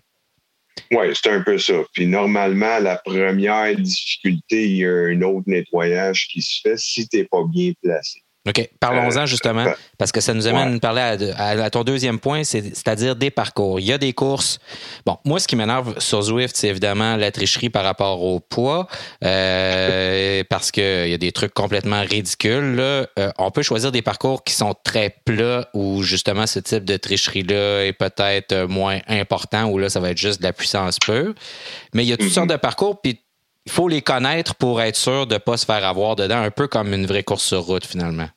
Speaker 4: Oui, c'est un peu ça. Puis normalement, la première difficulté, il y a un autre nettoyage qui se fait si tu n'es pas bien placé.
Speaker 1: OK. Parlons-en euh, justement, parce que ça nous amène à parler à, ton deuxième point, c'est-à-dire des parcours. Il y a des courses. Bon, moi, ce qui m'énerve sur Zwift, c'est évidemment la tricherie par rapport au poids, euh, [laughs] parce qu'il y a des trucs complètement ridicules. Là. Euh, on peut choisir des parcours qui sont très plats, où justement ce type de tricherie-là est peut-être moins important, où là, ça va être juste de la puissance pure. Mais il y a toutes mm-hmm. sortes de parcours, puis il faut les connaître pour être sûr de ne pas se faire avoir dedans, un peu comme une vraie course sur route, finalement.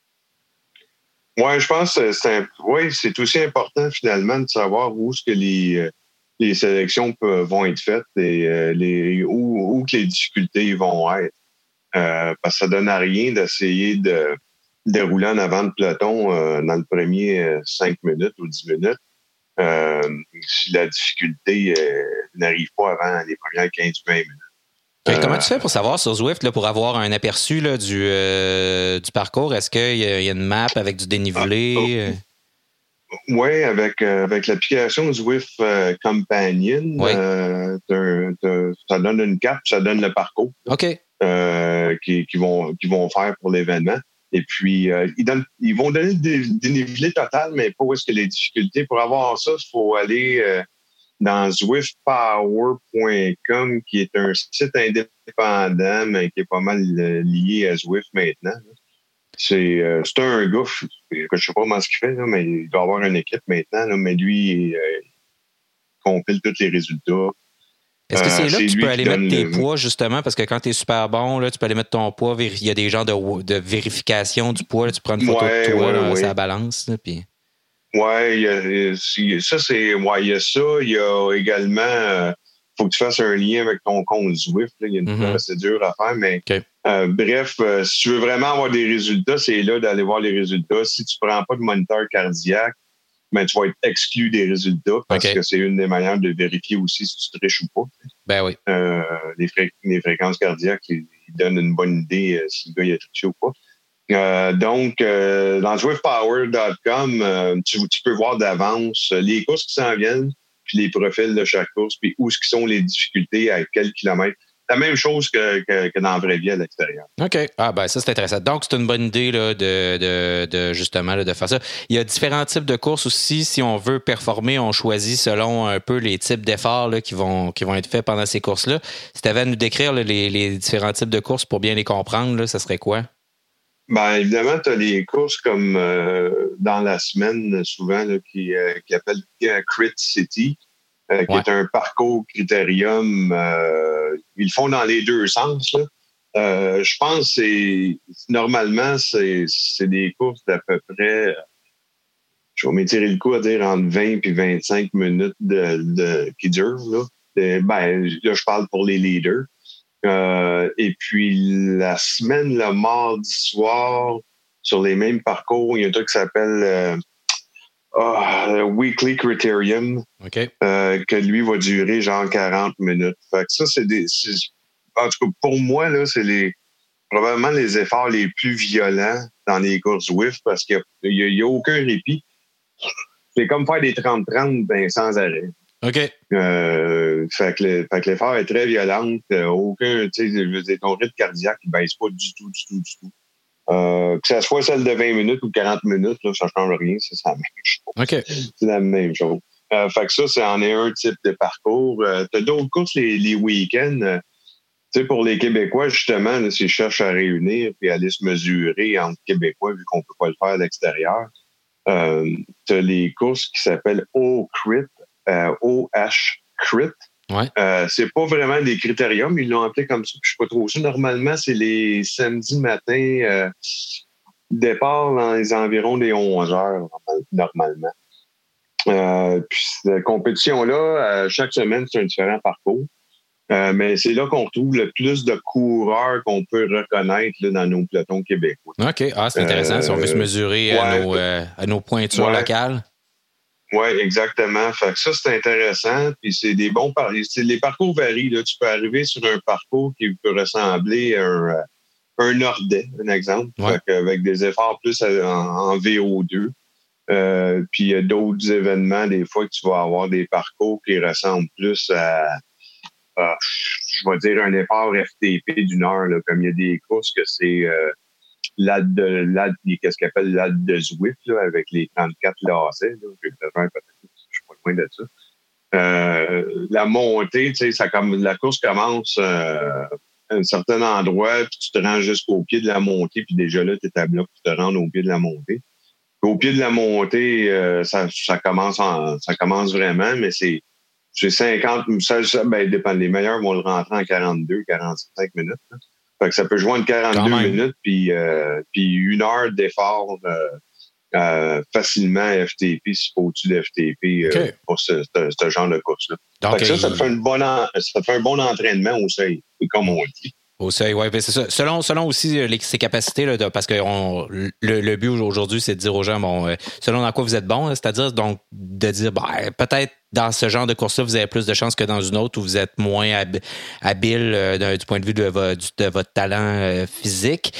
Speaker 4: Oui, je pense que c'est oui, c'est aussi important, finalement, de savoir où ce que les, euh, les sélections vont être faites et euh, les, où, où que les difficultés vont être. Euh, parce que ça donne à rien d'essayer de dérouler en avant de peloton dans le premier 5 minutes ou 10 minutes si la difficulté n'arrive pas avant les premières 15-20 minutes
Speaker 1: comment tu fais pour savoir sur Zwift, là, pour avoir un aperçu là, du, euh, du parcours? Est-ce qu'il y, a une map avec du dénivelé? Ah,
Speaker 4: oh. Oui, avec, euh, avec l'application Zwift euh, Companion, ça donne une carte, ça donne le parcours
Speaker 1: OK.
Speaker 4: qui, qui, vont, qui vont faire pour l'événement. Et puis, ils, donnent, ils vont donner des dénivelé total, mais pas où est-ce que les difficultés. Pour avoir ça, il faut aller dans zwiftpower.com, qui est un site indépendant, mais qui est pas mal euh, lié à Zwift maintenant. C'est euh, un gars, je ne sais pas comment ce qu'il fait, mais il doit avoir une équipe maintenant, mais lui, euh, il compile tous les résultats.
Speaker 1: Est-ce que c'est là que tu peux aller mettre tes poids, justement? Parce que quand tu es super bon, là, tu peux aller mettre ton poids. Il y a des gens de, de vérification du poids. tu prends une photo de toi dans sa balance. puis...
Speaker 4: Oui, ça, c'est. Ouais, il y a ça. Il y a également. Il euh, faut que tu fasses un lien avec ton compte Zwift. Il y a une mm-hmm. procédure à faire, mais euh, bref, euh, si tu veux vraiment avoir des résultats, c'est là d'aller voir les résultats. Si tu ne prends pas de moniteur cardiaque, ben, tu vas être exclu des résultats parce que c'est une des manières de vérifier aussi si tu triches ou pas.
Speaker 1: Ben oui.
Speaker 4: les, fréquences cardiaques, ils, donnent une bonne idée si le gars a triché ou pas. Euh, donc, euh, dans swiftpower.com, euh, tu, peux voir d'avance les courses qui s'en viennent, puis les profils de chaque course, puis où sont les difficultés, à quel kilomètre. La même chose que, dans la vraie vie à l'extérieur.
Speaker 1: OK. Ah ben ça, c'est intéressant. Donc, c'est une bonne idée là, de, justement de faire ça. Il y a différents types de courses aussi. Si on veut performer, on choisit selon un peu les types d'efforts qui vont, être faits pendant ces courses-là. Si tu avais à nous décrire les, les, différents types de courses pour bien les comprendre, là, ça serait quoi?
Speaker 4: Ben, évidemment, tu as les courses comme euh, dans la semaine, souvent, qui, euh, qui appellent Crit City, euh, qui est un parcours critérium. ils le font dans les deux sens. je pense que normalement, c'est des courses d'à peu près, je vais m'étirer le coup à dire entre 20 et 25 minutes de, de qui durent. Là. ben, là, je parle pour les leaders. Euh, et puis la semaine, le mardi soir, sur les mêmes parcours, il y a un truc qui s'appelle euh, ah, Weekly Criterium, euh, que lui va durer genre 40 minutes. Fait que ça, c'est des. En tout cas, pour moi, là, c'est les probablement les efforts les plus violents dans les courses WIF parce qu'il n'y a, a, aucun répit. C'est comme faire des 30-30 ben, sans arrêt.
Speaker 1: OK.
Speaker 4: Euh, fait que l'effort est très violent. Euh, aucun, tu sais, ton rythme cardiaque, il baisse pas du tout, du tout, du tout. Euh, que ce soit celle de 20 minutes ou 40 minutes, là, ça change rien, c'est la même chose.
Speaker 1: OK.
Speaker 4: C'est la même chose. Euh, fait que ça, c'est en est un type de parcours. Euh, tu as d'autres courses les, les week-ends? sais, pour les Québécois, justement, s'ils cherchent à réunir puis aller se mesurer entre Québécois, vu qu'on peut pas le faire à l'extérieur, euh, tu as les courses qui s'appellent O-Crit, euh, O-H-Crit.
Speaker 1: Ouais.
Speaker 4: Euh, c'est pas vraiment des critériums, ils l'ont appelé comme ça. Je suis pas trop sûr. Normalement, c'est les samedis matins, euh, départ dans les environs des 11 heures, normalement. Euh, puis cette compétition-là, chaque semaine, c'est un différent parcours. Mais c'est là qu'on retrouve le plus de coureurs qu'on peut reconnaître là, dans nos pelotons québécois.
Speaker 1: OK. Ah, c'est intéressant si on veut se mesurer à, nos, à nos pointures
Speaker 4: Ouais.
Speaker 1: locales.
Speaker 4: Oui, exactement. Fait que ça, c'est intéressant. Puis c'est des bons par... Les parcours varient. Là. Tu peux arriver sur un parcours qui peut ressembler à un, euh, un Nordais, un exemple.
Speaker 1: Ouais.
Speaker 4: Avec des efforts plus en VO2. Euh, puis il y a d'autres événements, des fois, que tu vas avoir des parcours qui ressemblent plus à, à, je vais dire, un effort FTP d'une heure. Là, comme il y a des courses que c'est euh, l'ad de l'ad, qu'est-ce qu'on appelle l'ad de Zwift, là, avec les 34 lacets. J'ai besoin, peut-être, je suis pas loin de ça. Euh, la montée, tu sais, ça comme la course commence euh, à un certain endroit, puis tu te rends jusqu'au pied de la montée, puis déjà là, tu es à bloc pour te rendre au pied de la montée. Au pied de la montée, euh, ça, ça commence en, ça commence vraiment, mais c'est c'est 50, ça, ça ben, dépend. Les meilleurs vont le rentrer en 42, 45 minutes. là. Fait que ça peut
Speaker 1: Quand
Speaker 4: 42
Speaker 1: même.
Speaker 4: minutes, puis, euh, puis une heure d'effort euh, euh, facilement FTP, si au-dessus de FTP euh, pour ce, ce, ce genre de course-là. Ça, ça te fait, une bonne en- ça fait un bon entraînement au seuil, comme on dit.
Speaker 1: Ça. Selon, selon aussi euh, ses capacités, là, parce que le, but aujourd'hui, c'est de dire aux gens, bon, euh, selon dans quoi vous êtes bon, hein, c'est-à-dire donc de dire, ben, peut-être dans ce genre de course-là, vous avez plus de chances que dans une autre où vous êtes moins hab- habile euh, du point de vue de, votre talent physique.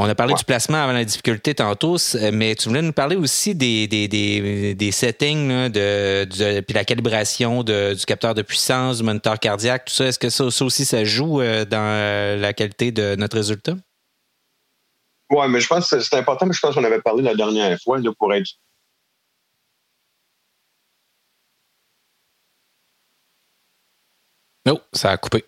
Speaker 1: Euh, on a parlé
Speaker 4: Ouais.
Speaker 1: du placement avant la difficulté tantôt, c- mais tu voulais nous parler aussi des, des, des, des settings, là, de, de- puis la calibration de- du capteur de puissance, du moniteur cardiaque, tout ça. Est-ce que ça, ça aussi, ça joue euh, dans euh, la qualité de notre résultat?
Speaker 4: Ouais, mais je pense que c'est important, mais je pense qu'on avait parlé la dernière fois là, pour être
Speaker 1: Non, ça a coupé.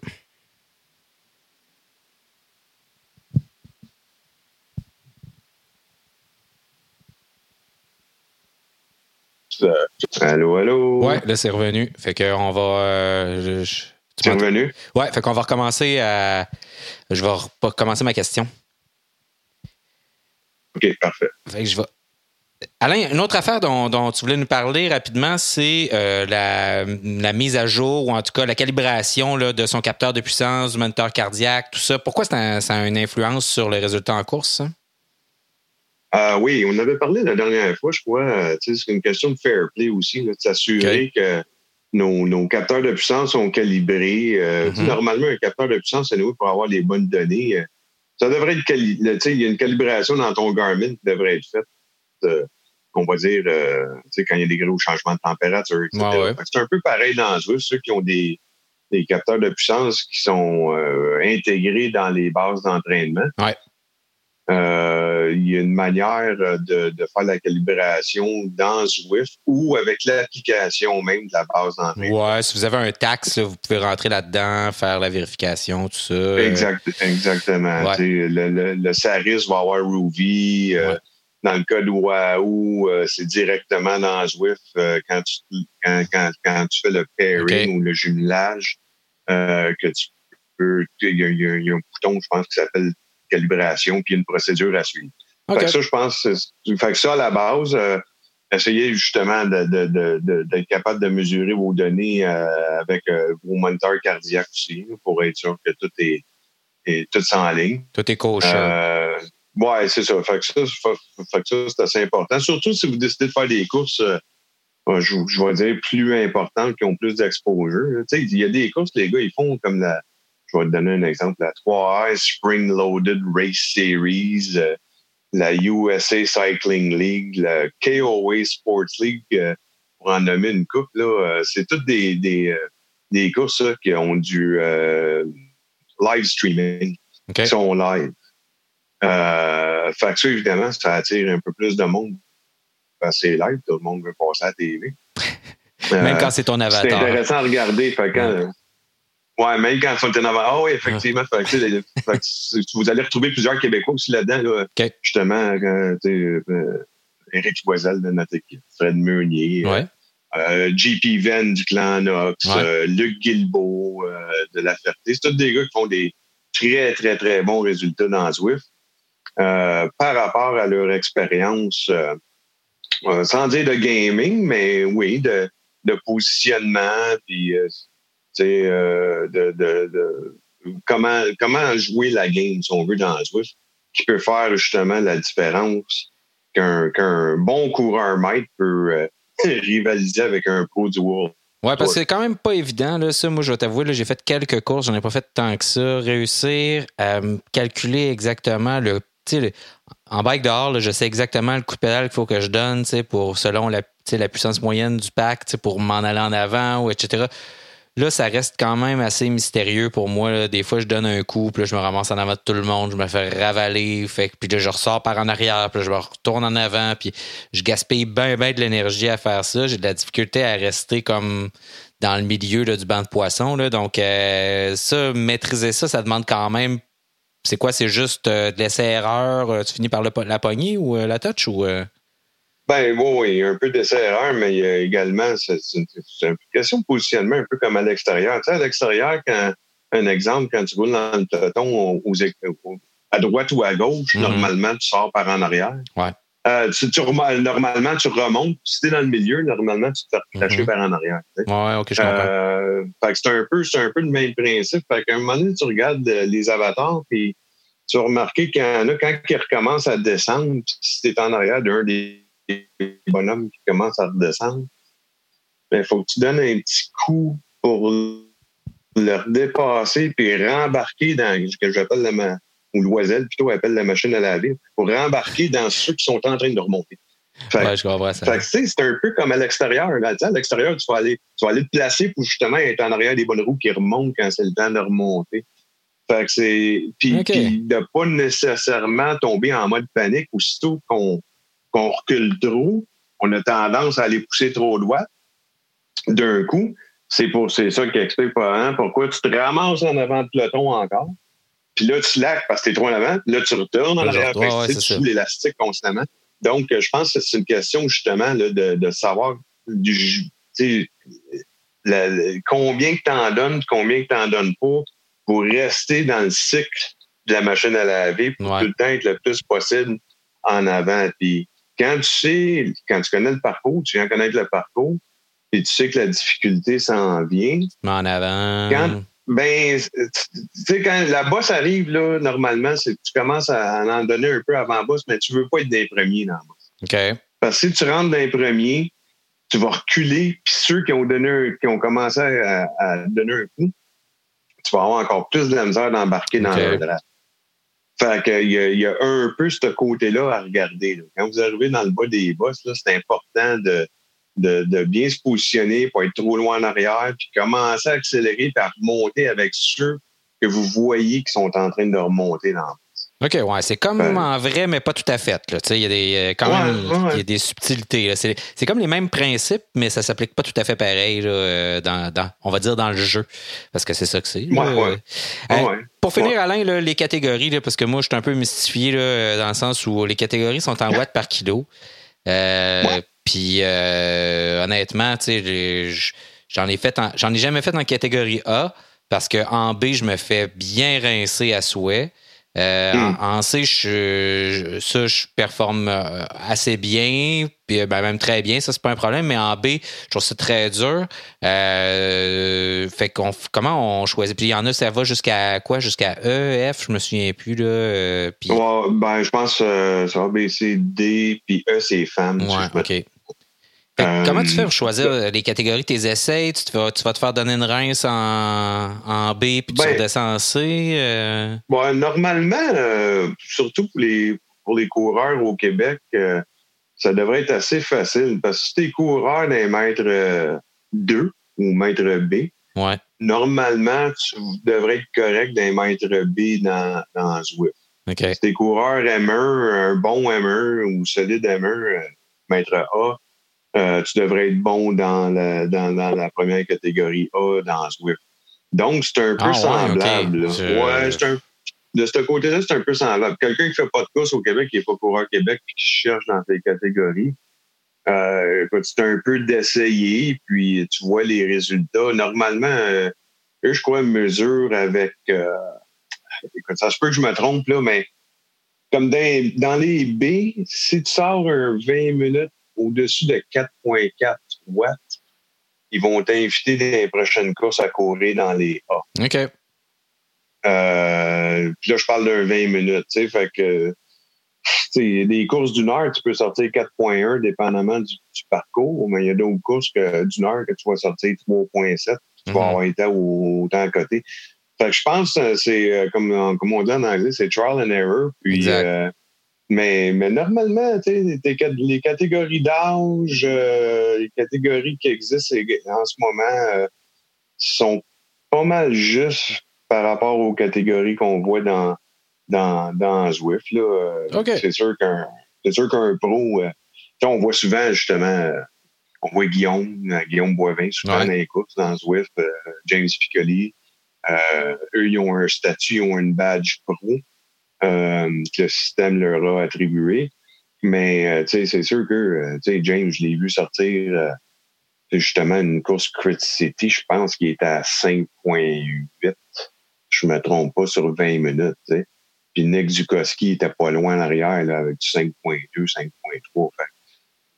Speaker 4: Allô, allô?
Speaker 1: Ouais, là, c'est revenu. Fait qu'on va. euh,
Speaker 4: C'est revenu?
Speaker 1: Ouais, fait qu'on va recommencer à. Je vais recommencer ma question.
Speaker 4: OK, parfait.
Speaker 1: Fait que je vais. Alain, une autre affaire dont, dont tu voulais nous parler rapidement, c'est euh, la, la mise à jour ou en tout cas la calibration là, de son capteur de puissance, du moniteur cardiaque, tout ça. Pourquoi ça a, ça a une influence sur le résultat en course?
Speaker 4: Ah oui, on avait parlé la dernière fois, je crois. euh, c'est une question de fair play aussi, là, de s'assurer que nos, nos capteurs de puissance sont calibrés. Euh,
Speaker 1: Mhm.
Speaker 4: Normalement, un capteur de puissance, c'est nous pour avoir les bonnes données. euh, ça devrait être cali le- tu sais, Il y a une calibration dans ton Garmin qui devrait être faite. euh, on va dire, euh, tu sais, quand il y a des gros changements de température, etc.
Speaker 1: Ouais,
Speaker 4: C'est un peu pareil dans Zwift, ceux qui ont des, des capteurs de puissance qui sont euh, intégrés dans les bases d'entraînement.
Speaker 1: Ouais.
Speaker 4: Euh, il y a une manière euh, de, de faire la calibration dans Zwift ou avec l'application même de la base d'entraînement.
Speaker 1: Ouais, si vous avez un tax, là, vous pouvez rentrer là-dedans, faire la vérification, tout ça.
Speaker 4: Exact, exactement.
Speaker 1: Ouais.
Speaker 4: Le, le, le Saris va avoir Ruby. euh,
Speaker 1: Ouais.
Speaker 4: Dans le cas de Wahoo, euh, c'est directement dans Zwift quand, tu, quand, quand, quand tu fais le pairing ou le jumelage que tu peux. Il y, y a un bouton, je pense, qui s'appelle calibration, puis il y a une procédure à suivre.
Speaker 1: OK.
Speaker 4: Fait que ça, je pense, fait que ça, à la base, euh, essayez justement de- de- de- de- d'être capable de mesurer vos données euh, avec euh, vos moniteurs cardiaques aussi, pour être sûr que tout est, est tout en ligne.
Speaker 1: Tout est coché.
Speaker 4: Euh, ouais, c'est ça. Fait que ça, fait- fait que ça, c'est assez important. Surtout si vous décidez de faire des courses, je, je vais dire, plus importantes, qui ont plus d'exposure. Tu sais, il y a des courses, les gars, ils font comme la, je vais te donner un exemple, la 3R Spring Loaded Race Series, euh, la USA Cycling League, la KOA Sports League, euh, pour en nommer une coupe, là, euh, c'est toutes des, des, des courses là, qui ont du live streaming,
Speaker 1: OK.
Speaker 4: qui sont live. Fait que ça, évidemment, ça attire un peu plus de monde. Parce que c'est live, tout le monde veut passer à la TV. [laughs]
Speaker 1: Même quand c'est ton
Speaker 4: c'est
Speaker 1: avatar.
Speaker 4: intéressant à regarder. Fait que quand, Ouais, même quand ils sont en avant. Ah oui, effectivement. Fait [laughs] fait que, vous allez retrouver plusieurs Québécois aussi là-dedans. Là.
Speaker 1: Okay.
Speaker 4: Justement, euh, euh, Éric Boisel de notre équipe, Fred Meunier,
Speaker 1: ouais.
Speaker 4: euh, JP Venn du clan Nox,
Speaker 1: Ouais.
Speaker 4: euh, Luc Guilbeault euh, de La Ferté. C'est tous des gars qui font des très, très, très bons résultats dans Zwift. Euh, par rapport à leur expérience, euh, euh, sans dire de gaming, mais oui, de, de positionnement, puis euh, sais, euh, de, de, de comment, comment jouer la game, si on veut, dans Zwift, qui peut faire justement la différence qu'un bon coureur maître peut euh, [laughs] rivaliser avec un pro du World.
Speaker 1: Ouais, parce que c'est quand même pas évident, là, ça. Moi, je vais t'avouer, j'ai fait quelques courses, j'en ai pas fait tant que ça. Réussir à calculer exactement le. en bike dehors, là, je sais exactement le coup de pédale qu'il faut que je donne, tu sais, pour selon la, la puissance moyenne du pack, pour m'en aller en avant, ou etc. Là, ça reste quand même assez mystérieux pour moi. Des fois, je donne un coup, puis là, je me ramasse en avant de tout le monde, je me fais ravaler, fait, puis là, je ressors par en arrière, puis je me retourne en avant, puis je gaspille bien, bien de l'énergie à faire ça. J'ai de la difficulté à rester comme dans le milieu là, du banc de poissons. Là. Donc, euh, ça, maîtriser ça, ça demande quand même. C'est quoi? C'est juste euh, de l'essai-erreur? euh, tu finis par la poignée ou la touch? ou?
Speaker 4: Ben oui, oui, un peu d'essai-erreur, mais il y a également, c'est une, question de positionnement, un peu comme à l'extérieur. Tu sais, à l'extérieur, quand un exemple, quand tu roules dans le peloton aux, aux- à droite ou à gauche,
Speaker 1: Mhm.
Speaker 4: normalement, tu sors par en arrière.
Speaker 1: Ouais.
Speaker 4: Euh, tu, tu normalement, tu remontes. Si tu es dans le milieu, normalement, tu te fais
Speaker 1: Mhm.
Speaker 4: par en arrière. tu sais.
Speaker 1: Ouais, ok, je comprends.
Speaker 4: Euh, fait que c'est un peu, c'est un peu le même principe. Fait qu'à un moment donné, tu regardes euh, les avatars, puis tu vas remarquer qu'il y en a quand ils recommencent à descendre, si t'es en arrière d'un des bonhommes qui commence à redescendre, il faut que tu donnes un petit coup pour le redépasser puis rembarquer dans ce que j'appelle la ma- ou l'oiselle plutôt appelle la machine à laver, pour rembarquer dans ceux qui sont en train de remonter. Fait que
Speaker 1: ouais, je comprends ça.
Speaker 4: fait que, c'est un peu comme à l'extérieur. À l'extérieur, tu vas aller, tu vas aller te placer pour justement être en arrière des bonnes roues qui remontent quand c'est le temps de remonter. Fait que c'est. Puis,
Speaker 1: OK.
Speaker 4: puis de pas nécessairement tomber en mode panique. Aussitôt qu'on qu'on recule trop, on a tendance à aller pousser trop droit d'un coup. C'est pour c'est ça qui explique pas hein, pourquoi tu te ramasses en avant de peloton encore. Puis là, tu lacs parce que t'es trop en avant. Puis là, tu retournes en arrière.
Speaker 1: ouais, ouais,
Speaker 4: tu joues l'élastique constamment. Donc, euh, je pense que c'est une question justement là, de, de savoir du, la- combien que tu en donnes, combien que tu en donnes pas pour rester dans le cycle de la machine à laver pour
Speaker 1: Ouais.
Speaker 4: tout le temps être le plus possible en avant. Puis quand tu sais, quand tu connais le parcours, tu viens connaître le parcours, et tu sais que la difficulté s'en vient,
Speaker 1: en avant.
Speaker 4: Quand- ben, tu sais, quand la bosse arrive, là, normalement, c'est tu commences à en donner un peu avant bosse, mais tu veux pas être des premiers dans la bosse.
Speaker 1: OK.
Speaker 4: Parce que si tu rentres dans les premiers, tu vas reculer, puis ceux qui ont donné qui ont commencé à, à donner un coup, tu vas avoir encore plus de la misère d'embarquer dans le draft. Fait que il y, a- il y a un peu ce côté-là à regarder. là. Quand vous arrivez dans le bas des bosses, c'est important de, de, de bien se positionner, pas être trop loin en arrière, puis commencer à accélérer, puis à remonter avec ceux que vous voyez qui sont en train de remonter dans
Speaker 1: OK, ouais, c'est comme en vrai, mais pas tout à fait. Il y a des, euh, quand
Speaker 4: Ouais,
Speaker 1: même
Speaker 4: ouais.
Speaker 1: il y a des subtilités. C'est comme les mêmes principes, mais ça s'applique pas tout à fait pareil, là, euh, dans, dans- on va dire dans le jeu. Parce que c'est ça que c'est. Euh,
Speaker 4: Ouais.
Speaker 1: Pour finir,
Speaker 4: Ouais.
Speaker 1: Alain, là, les catégories, là, parce que moi, je suis un peu mystifié là, euh, dans le sens où les catégories sont en watts par kilo. Euh,
Speaker 4: Ouais.
Speaker 1: Puis, euh, honnêtement, tu sais, j'ai- j'en ai fait, j'en ai jamais fait en catégorie A parce que en B, je me fais bien rincer à souhait. Euh,
Speaker 4: Hmm.
Speaker 1: en, en C, je, je- ça, je performe euh, assez bien, puis euh, ben, même très bien, ça, c'est pas un problème, mais en B, je trouve ça très dur. Euh, fait qu'on comment on choisit? Puis il y en a, ça va jusqu'à quoi? Jusqu'à E, F, je me souviens plus, là. euh, puis, ouais,
Speaker 4: Ouais, ben, je pense que ça va B, C, D, puis E, c'est femmes. si je me
Speaker 1: OK.
Speaker 4: Euh,
Speaker 1: comment tu fais pour choisir euh, les catégories? Tes essais, tu, te vas, tu vas te faire donner une rince en, en B, puis tu
Speaker 4: Ben-
Speaker 1: redescends en C. euh,
Speaker 4: Bon, normalement, euh, surtout pour les, pour les coureurs au Québec, euh, ça devrait être assez facile parce que si t'es coureur d'un mètre euh, 2 ou mètre B,
Speaker 1: ouais.
Speaker 4: normalement, tu devrais être correct d'un mètre B dans, dans Zwift. Si t'es coureur M1, un bon M1 ou solide M1, euh, mètre A, euh, tu devrais être bon dans la, dans, dans la première catégorie A dans Zwift. Donc, c'est un peu
Speaker 1: Ah,
Speaker 4: semblable.
Speaker 1: Je-
Speaker 4: Ouais, c'est un- de ce côté-là, c'est un peu semblable. Quelqu'un qui fait pas de course au Québec, qui n'est pas coureur Québec, puis qui cherche dans ces catégories, euh, écoute, c'est un peu d'essayer, puis tu vois les résultats. Normalement, euh, eux, je crois, mesurent avec... euh, écoute, ça se peut que je me trompe, là, mais comme dans, dans les B, si tu sors un 20 minutes au-dessus de 4.4 watts, ils vont t'inviter dans les prochaines courses à courir dans les A.
Speaker 1: OK.
Speaker 4: Euh, puis là, je parle d'un 20 minutes, tu sais, fait que des courses d'une heure, tu peux sortir 4.1 dépendamment du, du parcours, mais il y a d'autres courses d'une heure que tu vas sortir 3.7, tu vas
Speaker 1: Mhm.
Speaker 4: avoir été au- autant à côté. Fait que je pense que c'est, euh, comme, comme on dit en anglais, c'est trial and error. Puis, euh, mais, mais normalement, les catégories d'âge, euh, les catégories qui existent en ce moment euh, sont pas mal juste par rapport aux catégories qu'on voit dans, dans, dans Zwift. Là. Euh. C'est sûr qu'un c'est sûr qu'un pro, on voit souvent justement, on voit Guillaume, Guillaume Boivin, souvent
Speaker 1: Ouais.
Speaker 4: dans les courses, dans Zwift, James Piccoli. Eux, ils ont un statut, ils ont une badge pro euh, que le système leur a attribué. Mais euh, tu c'est sûr que euh, tu James, je l'ai vu sortir euh, justement une course Criticity, je pense qu'il était à 5.8. Je me trompe pas sur 20 minutes. tu sais. Puis Nick Zukowski était pas loin en arrière là, avec du 5.2, 5.3. Fait que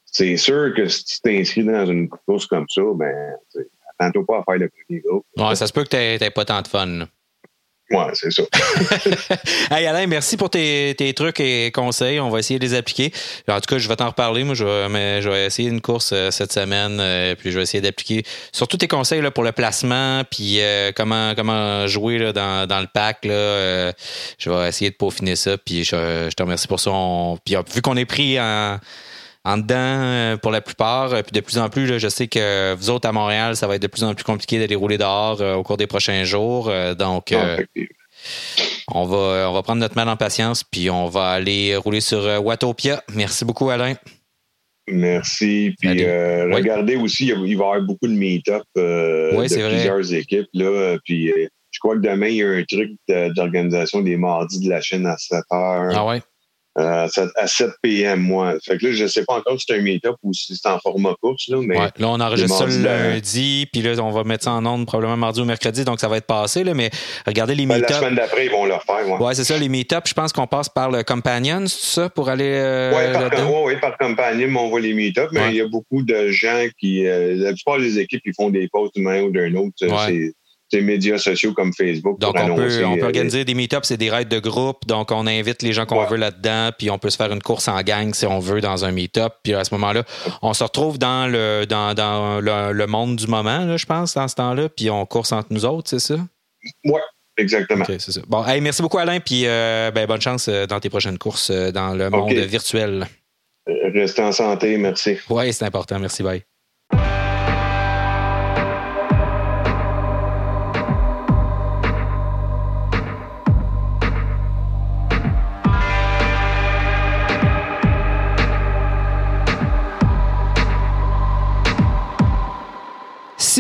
Speaker 4: C'est sûr que si tu t'inscris dans une course comme ça, ben, tu attends-toi pas à faire le premier groupe.
Speaker 1: Ouais, ça se peut que t'aies pas tant de fun. là.
Speaker 4: Ouais, c'est ça. [laughs]
Speaker 1: Hey Alain, merci pour tes, tes trucs et conseils. On va essayer de les appliquer. En tout cas, je vais t'en reparler. Moi, je vais, mais essayer une course euh, cette semaine. euh, puis je vais essayer d'appliquer surtout tes conseils là, pour le placement, puis euh, comment, comment jouer là, dans, dans le pack. Là, je vais essayer de peaufiner ça. Puis je, te remercie pour ça. Puis euh, vu qu'on est pris en en dedans euh, pour la plupart. Euh, Puis de plus en plus, là, je sais que vous autres à Montréal, ça va être de plus en plus compliqué d'aller rouler dehors euh, au cours des prochains jours. Euh, donc, euh,
Speaker 4: Effectivement.
Speaker 1: on va, on va prendre notre mal en patience, puis on va aller rouler sur Watopia. Merci beaucoup, Alain.
Speaker 4: Merci. Puis
Speaker 1: Oui.
Speaker 4: regardez aussi, il va y avoir beaucoup de meet-up
Speaker 1: Oui,
Speaker 4: de
Speaker 1: vrai.
Speaker 4: plusieurs équipes. Là, puis je crois que demain, il y a un truc d'organisation des mardis de la chaîne à 7 heures.
Speaker 1: Ah ouais?
Speaker 4: Euh, à 7 à 7 p.m. moi. Fait que là, je sais pas encore si c'est un meet-up ou si c'est en format course, là, mais
Speaker 1: Ouais. Là, on enregistre ça le
Speaker 4: là.
Speaker 1: lundi, puis là, on va mettre ça en ondes probablement mardi ou mercredi, donc ça va être passé, là, mais regardez les
Speaker 4: ben, la
Speaker 1: meet-up.
Speaker 4: semaine d'après, ils vont le refaire. Ouais,
Speaker 1: Ouais, c'est ça, les meet-up. Je pense qu'on passe par le Companion, c'est ça, pour aller euh,
Speaker 4: ouais, par,
Speaker 1: là-dedans?
Speaker 4: ouais, par compagnie, on voit les meet-up, mais il y a beaucoup de gens qui. euh, la plupart des équipes, ils font des posts d'une manière ou d'une autre.
Speaker 1: Ouais.
Speaker 4: C'est médias sociaux comme Facebook
Speaker 1: Donc, on peut, on peut
Speaker 4: euh,
Speaker 1: organiser des meet-ups, c'est des raids de groupe. Donc, on invite les gens qu'on
Speaker 4: Ouais.
Speaker 1: veut là-dedans, puis on peut se faire une course en gang si on veut dans un meet-up. Puis à ce moment-là, on se retrouve dans le, dans, dans le, le monde du moment, là, je pense, dans ce temps-là, puis on course entre nous autres, c'est ça?
Speaker 4: Ouais, exactement.
Speaker 1: C'est ça. Bon, hey, merci beaucoup, Alain, puis euh, ben, bonne chance euh, dans tes prochaines courses dans le monde virtuel.
Speaker 4: Restez en santé, merci.
Speaker 1: Oui, c'est important. Merci, bye.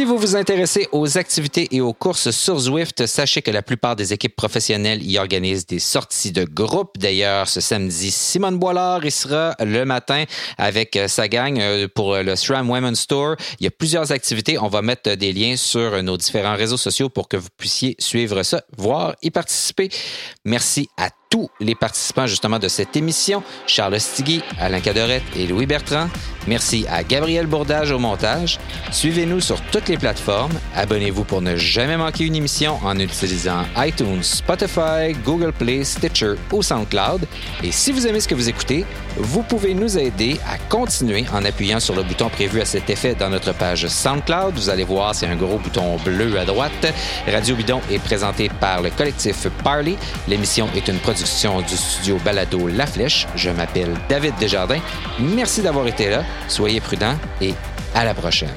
Speaker 1: Si vous vous intéressez aux activités et aux courses sur Zwift, sachez que la plupart des équipes professionnelles y organisent des sorties de groupe. D'ailleurs, ce samedi, Simone Boilard y sera le matin avec euh, sa gang euh, pour le SRAM Women's Tour. Il y a plusieurs activités. On va mettre des liens sur nos différents réseaux sociaux pour que vous puissiez suivre ça, voir y participer. Merci à tous les participants justement de cette émission, Charles Stigui, Alain Cadorette et Louis Bertrand. Merci à Gabriel Bourdage au montage. Suivez-nous sur toutes les plateformes. Abonnez-vous pour ne jamais manquer une émission en utilisant iTunes, Spotify, Google Play, Stitcher ou SoundCloud. Et si vous aimez ce que vous écoutez, vous pouvez nous aider à continuer en appuyant sur le bouton prévu à cet effet dans notre page SoundCloud. Vous allez voir, c'est un gros bouton bleu à droite. Radio Bidon est présenté par le collectif Parley. L'émission est une production du studio Balado La Flèche. Je m'appelle David Desjardins. Merci d'avoir été là. Soyez prudents et à la prochaine.